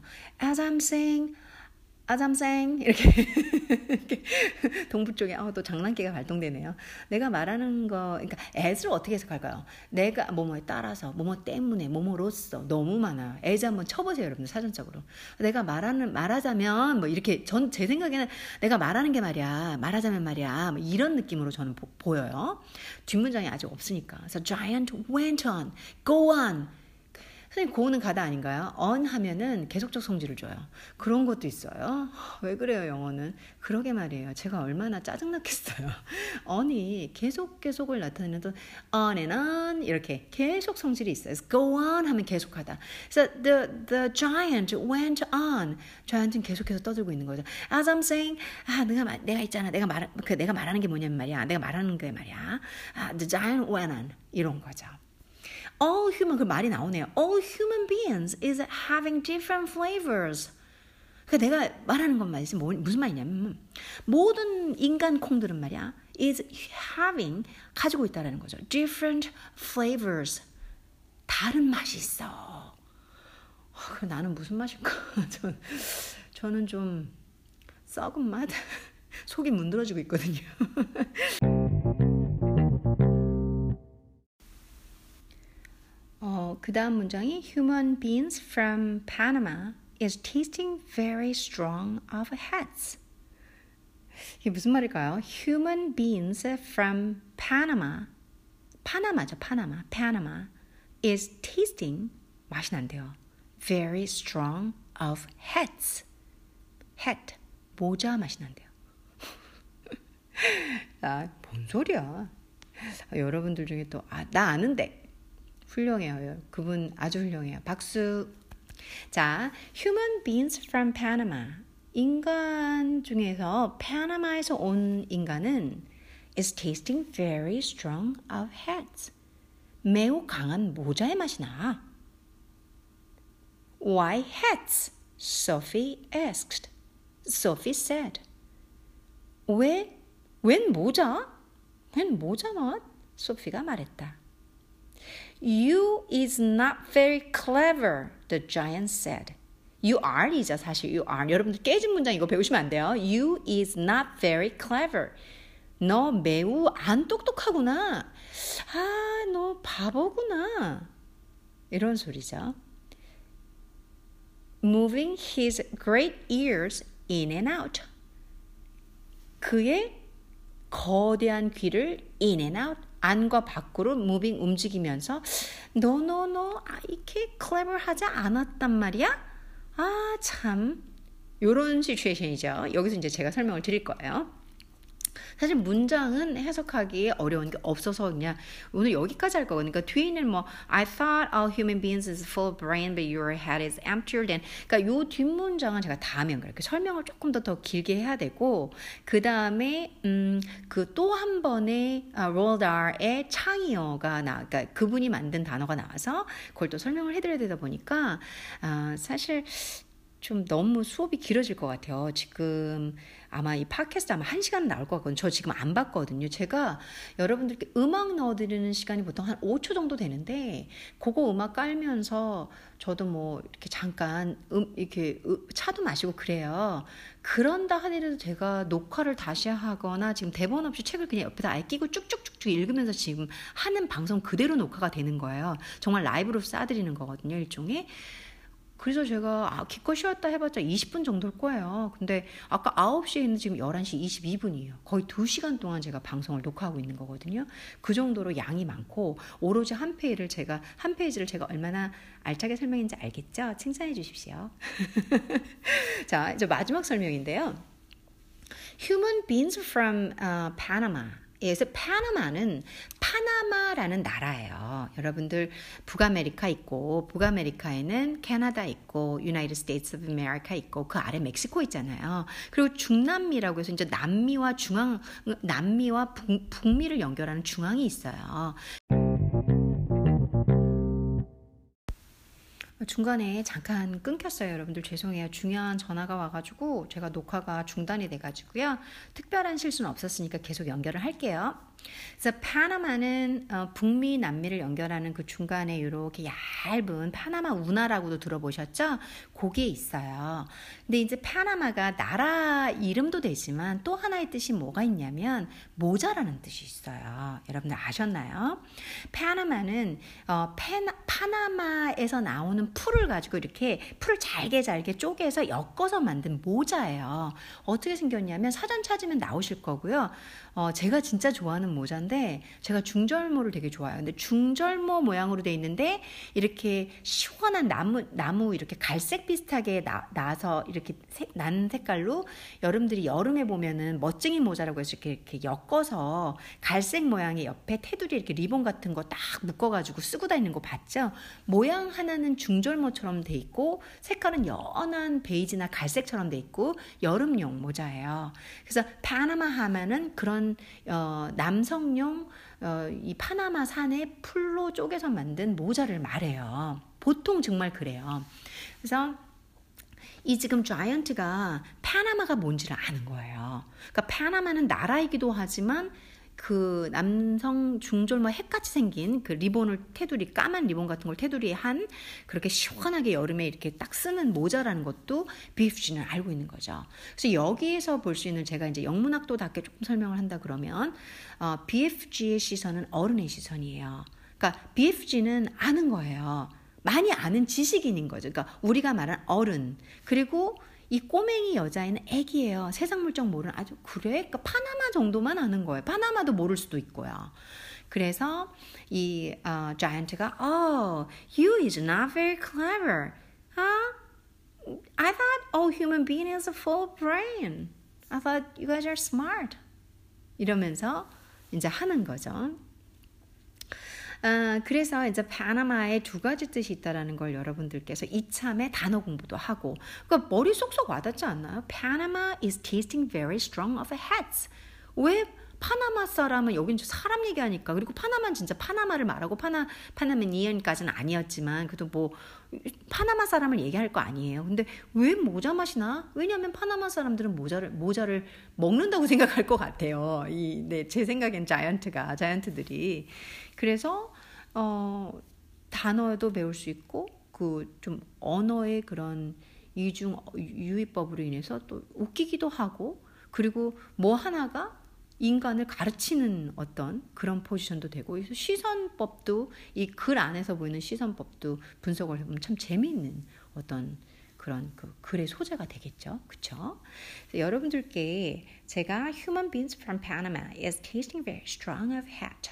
As I'm saying, 아잠생 이렇게, 이렇게 동부 쪽에 어, 또 장난기가 발동되네요. 내가 말하는 거 그러니까 as를 어떻게 해석할까요? 내가 뭐뭐에 따라서 뭐뭐 때문에 뭐뭐로써 너무 많아요. as 한번 쳐보세요 여러분들 사전적으로. 내가 말하는 말하자면 뭐 이렇게 전 제 생각에는 내가 말하는 게 말이야 말하자면 말이야 뭐 이런 느낌으로 저는 보, 여요 뒷문장이 아직 없으니까. 그래서 giant went on, go on. 선생님 고는 가다 아닌가요? on 하면은 계속적 성질을 줘요. 그런 것도 있어요. 왜 그래요 영어는? 그러게 말이에요. 제가 얼마나 짜증났겠어요. on이 계속 계속을 나타내는 또 on and on 이렇게 계속 성질이 있어요. go on 하면 계속하다. So the the giant went on. giant은 계속해서 떠들고 있는 거죠. As I'm saying, 아 내가 내가 있잖아. 내가 말 그 내가 말하는 게 뭐냐면 말이야. 내가 말하는 게 말이야. 아, the giant went on 이런 거죠. All human 그 말이 나오네요. All human beings is having different flavors. 그 내가 말하는 건 말이지 뭐, 무슨 말이냐면 모든 인간 콩들은 말이야 is having 가지고 있다라는 거죠. different flavors 다른 맛이 있어. 어, 그 나는 무슨 맛일까? 저, 저는 좀 썩은 맛 속이 문드러지고 있거든요. 어, 그 다음 문장이 Human beings from Panama is tasting very strong of heads. 이게 무슨 말일까요? Human beings from Panama, 파나마죠, 파나마, 파나마 is tasting 맛이 난대요. Very strong of heads. head 모자 맛이 난대요. 아, 뭔 소리야? 여러분들 중에 또, 아, 나 아는데. 훌륭해요. 그분 아주 훌륭해요. 박수. 자, human beings from Panama. 인간 중에서 파나마에서 온 인간은 is tasting very strong of hats. 매우 강한 모자의 맛이 나. Why hats? Sophie asked. Sophie said. 왜? 웬 모자? 웬 모자 맛? 소피가 말했다. You is not very clever, the giant said. You are이죠, 사실 you are. 여러분들 깨진 문장 이거 배우시면 안 돼요. You is not very clever. 너 매우 안 똑똑하구나. 아, 너 바보구나. 이런 소리죠. Moving his great ears in and out. 그의 거대한 귀를 in and out 안과 밖으로 무빙 움직이면서 너너너 아, 이렇게 클레버하지 않았단 말이야? 아 참. 요런 시츄에이션이죠. 여기서 이제 제가 설명을 드릴 거예요. 사실 문장은 해석하기 어려운 게 없어서 그냥 오늘 여기까지 할 거거든요. 그러니까 뒤에는 뭐 I thought all human beings is full of brain, but your head is emptier than. 그러니까 요 뒷문장은 제가 다음에 그렇게 설명을 조금 더 더 길게 해야 되고 그 다음에 음 그 또 한 번의 아, Roald Dahl의 창의어가 나, 그러니까 그분이 만든 단어가 나와서 그걸 또 설명을 해드려야 되다 보니까 아, 사실 좀 너무 수업이 길어질 것 같아요. 지금 아마 이 팟캐스트 아마 한 시간 나올 것 같거든요. 저 지금 안 봤거든요. 제가 여러분들께 음악 넣어드리는 시간이 보통 한 5초 정도 되는데 그거 음악 깔면서 저도 뭐 이렇게 잠깐 음, 이렇게 차도 마시고 그래요. 그런다 하더라도 제가 녹화를 다시 하거나 지금 대본 없이 책을 그냥 옆에다 아예 끼고 쭉쭉쭉쭉 읽으면서 지금 하는 방송 그대로 녹화가 되는 거예요. 정말 라이브로 쏴드리는 거거든요. 일종의. 그래서 제가 아, 기껏 쉬었다 해봤자 20분 정도일 거예요. 근데 아까 9시에 있는 지금 11시 22분이에요. 거의 2시간 동안 제가 방송을 녹화하고 있는 거거든요. 그 정도로 양이 많고 오로지 한 페이지를 제가 한 페이지를 제가 얼마나 알차게 설명했는지 알겠죠? 칭찬해 주십시오. 자, 이제 마지막 설명인데요. Human beings from uh, Panama. 그래서 파나마는 파나마라는 나라예요. 여러분들 북아메리카 있고 북아메리카에는 캐나다 있고 United States of America 있고 그 아래 멕시코 있잖아요. 그리고 중남미라고 해서 이제 남미와 중앙 남미와 북, 북미를 연결하는 중앙이 있어요. 중간에 잠깐 끊겼어요. 여러분들 죄송해요. 중요한 전화가 와가지고 제가 녹화가 중단이 돼가지고요. 특별한 실수는 없었으니까 계속 연결을 할게요. 그래서 파나마는 어, 북미 남미를 연결하는 그 중간에 이렇게 얇은 파나마 운하라고도 들어보셨죠? 거기에 있어요. 근데 이제 파나마가 나라 이름도 되지만 또 하나의 뜻이 뭐가 있냐면 모자라는 뜻이 있어요. 여러분들 아셨나요? 파나마는 어, 페나, 파나마에서 나오는 풀을 가지고 이렇게 풀을 잘게 잘게 쪼개서 엮어서 만든 모자예요. 어떻게 생겼냐면 사전 찾으면 나오실 거고요. 어, 제가 진짜 좋아하는 모자인데 제가 중절모를 되게 좋아해요. 근데 중절모 모양으로 돼 있는데 이렇게 시원한 나무 나무 이렇게 갈색 비슷하게 나, 나서 이렇게 색, 난 색깔로 여러분들이 여름에 보면은 멋쟁이 모자라고 해서 이렇게, 이렇게 엮어서 갈색 모양의 옆에 테두리 이렇게 리본 같은 거 딱 묶어가지고 쓰고 다니는 거 봤죠? 모양 하나는 중 절모처럼 돼 있고 색깔은 연한 베이지나 갈색처럼 돼 있고 여름용 모자예요. 그래서 파나마 하면은 그런 어, 남성용 어, 이 파나마 산의 풀로 쪼개서 만든 모자를 말해요. 보통 정말 그래요. 그래서 이 지금 자이언트가 파나마가 뭔지를 아는 거예요. 그러니까 파나마는 나라이기도 하지만 그 남성 중절모 핵같이 생긴 그 리본을 테두리 까만 리본 같은 걸 테두리에 한 그렇게 시원하게 여름에 이렇게 딱 쓰는 모자라는 것도 BFG는 알고 있는 거죠. 그래서 여기에서 볼 수 있는 제가 이제 영문학도답게 조금 설명을 한다 그러면 어, BFG의 시선은 어른의 시선이에요. 그러니까 BFG는 아는 거예요. 많이 아는 지식인인 거죠. 그러니까 우리가 말한 어른 그리고 이 꼬맹이 여자애는 애기예요. 세상 물정 모르는 아주 그래? 그러니까 파나마 정도만 아는 거예요. 파나마도 모를 수도 있고요. 그래서 이 어, 자이언트가 Oh, you is not very clever. Huh? I thought all human being is a full brain. I thought you guys are smart. 이러면서 이제 하는 거죠. 어, 그래서 이제 파나마에 두 가지 뜻이 있다라는 걸 여러분들께서 이참에 단어 공부도 하고 그러니까 머리 쏙쏙 와닿지 않나요? Panama is tasting very strong of hats. 왜 파나마 사람은 여긴 사람 얘기하니까 그리고 파나마는 진짜 파나마를 말하고 파나 파나마니언까지는 아니었지만 그래도 뭐 파나마 사람을 얘기할 거 아니에요. 근데 왜 모자 맛이 나? 왜냐하면 파나마 사람들은 모자를 모자를 먹는다고 생각할 것 같아요. 이 네 제 생각엔 자이언트가 자이언트들이 그래서 어 단어도 배울 수 있고 그 좀 언어의 그런 이중 유의법으로 인해서 또 웃기기도 하고 그리고 뭐 하나가 인간을 가르치는 어떤 그런 포지션도 되고 시선법도 이 글 안에서 보이는 시선법도 분석을 해보면 참 재미있는 어떤 그런 그 글의 소재가 되겠죠. 그쵸? 여러분들께 제가 Human beings from Panama is tasting very strong of hat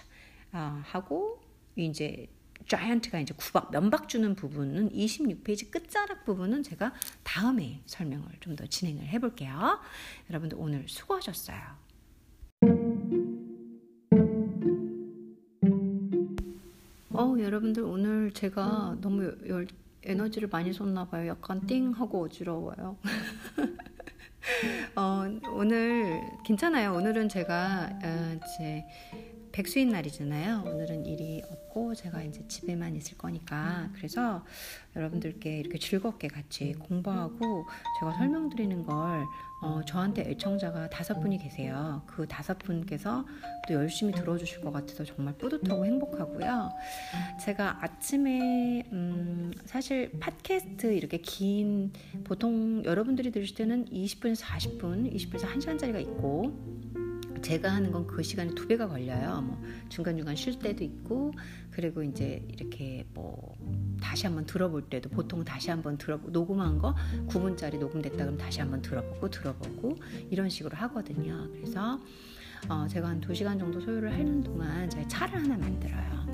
어, 하고 이제 자이언트가 이제 구박 면박 주는 부분은 26페이지 끝자락 부분은 제가 다음에 설명을 좀 더 진행을 해볼게요. 여러분들 오늘 수고하셨어요. 어, 여러분들 오늘 제가 너무 열, 에너지를 많이 쏟나 봐요. 약간 띵 하고 어지러워요. 어, 오늘 괜찮아요. 오늘은 제가 어, 제 백수인 날이잖아요. 오늘은 일이 없고 제가 이제 집에만 있을 거니까 그래서 여러분들께 이렇게 즐겁게 같이 공부하고 제가 설명드리는 걸 어, 저한테 애청자가 다섯 분이 계세요. 그 다섯 분께서 또 열심히 들어주실 것 같아서 정말 뿌듯하고 행복하고요. 제가 아침에 음, 사실 팟캐스트 이렇게 긴 보통 여러분들이 들으실 때는 20분에서 40분, 20분에서 1시간짜리가 있고 제가 하는 건 그 시간이 두 배가 걸려요. 뭐 중간중간 쉴 때도 있고 그리고 이제 이렇게 뭐 다시 한번 들어볼 때도 보통 다시 한번 들어 녹음한 거 9분짜리 녹음됐다 그러면 다시 한번 들어보고 들어보고 이런 식으로 하거든요. 그래서 어 제가 한 2시간 정도 소요를 하는 동안 제가 차를 하나 만들어요.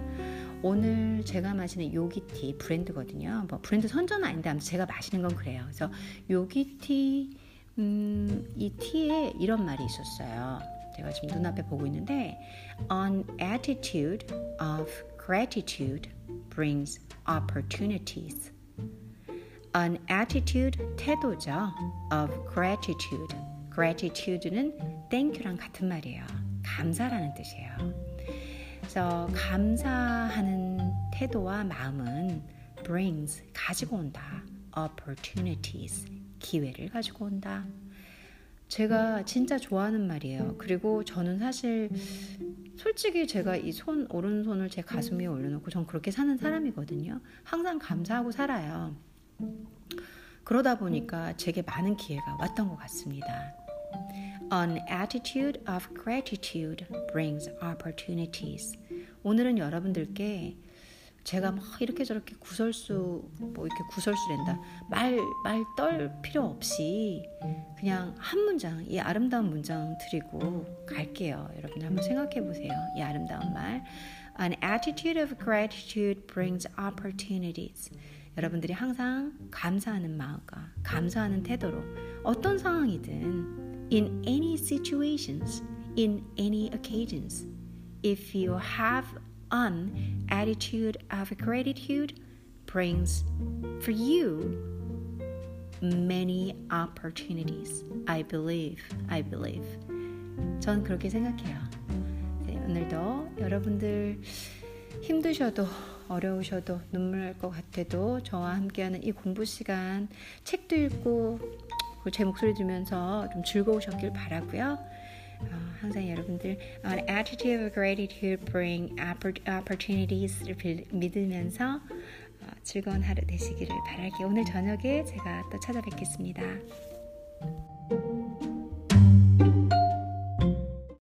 오늘 제가 마시는 요기티 브랜드거든요. 뭐 브랜드 선전은 아닌데 아무튼 제가 마시는 건 그래요. 그래서 요기티 음, 이 티에 이런 말이 있었어요. 제가 지금 눈앞에 보고 있는데 An attitude of gratitude brings opportunities. An attitude 태도죠. of gratitude. gratitude는 thank유랑 같은 말이에요. 감사라는 뜻이에요. 그래서 감사하는 태도와 마음은 brings 가지고 온다. opportunities 기회를 가지고 온다. 제가 진짜 좋아하는 말이에요. 그리고 저는 사실 솔직히 제가 이 손 오른손을 제 가슴 위에 올려놓고 전 그렇게 사는 사람이거든요. 항상 감사하고 살아요. 그러다 보니까 제게 많은 기회가 왔던 것 같습니다. An attitude of gratitude brings opportunities. 오늘은 여러분들께 제가 막 이렇게 저렇게 구설수 뭐 이렇게 구설수랜다 말 말 떨 필요 없이 그냥 한 문장 이 아름다운 문장 드리고 갈게요. 여러분들 한번 생각해 보세요. 이 아름다운 말. An attitude of gratitude brings opportunities. 여러분들이 항상 감사하는 마음과 감사하는 태도로 어떤 상황이든 in any situations, in any occasions, if you have an attitude of gratitude brings for you many opportunities. I believe, I believe. 전 그렇게 생각해요. 네, 오늘도 여러분들 힘드셔도 어려우셔도 눈물 날 것 같아도 저와 함께하는 이 공부 시간 책도 읽고 제 목소리 들으면서 좀 즐거우셨길 바라고요. 어, 항상 여러분들 an attitude of gratitude bring opportunities를 믿으면서 어, 즐거운 하루 되시기를 바랄게요. 오늘 저녁에 제가 또 찾아뵙겠습니다.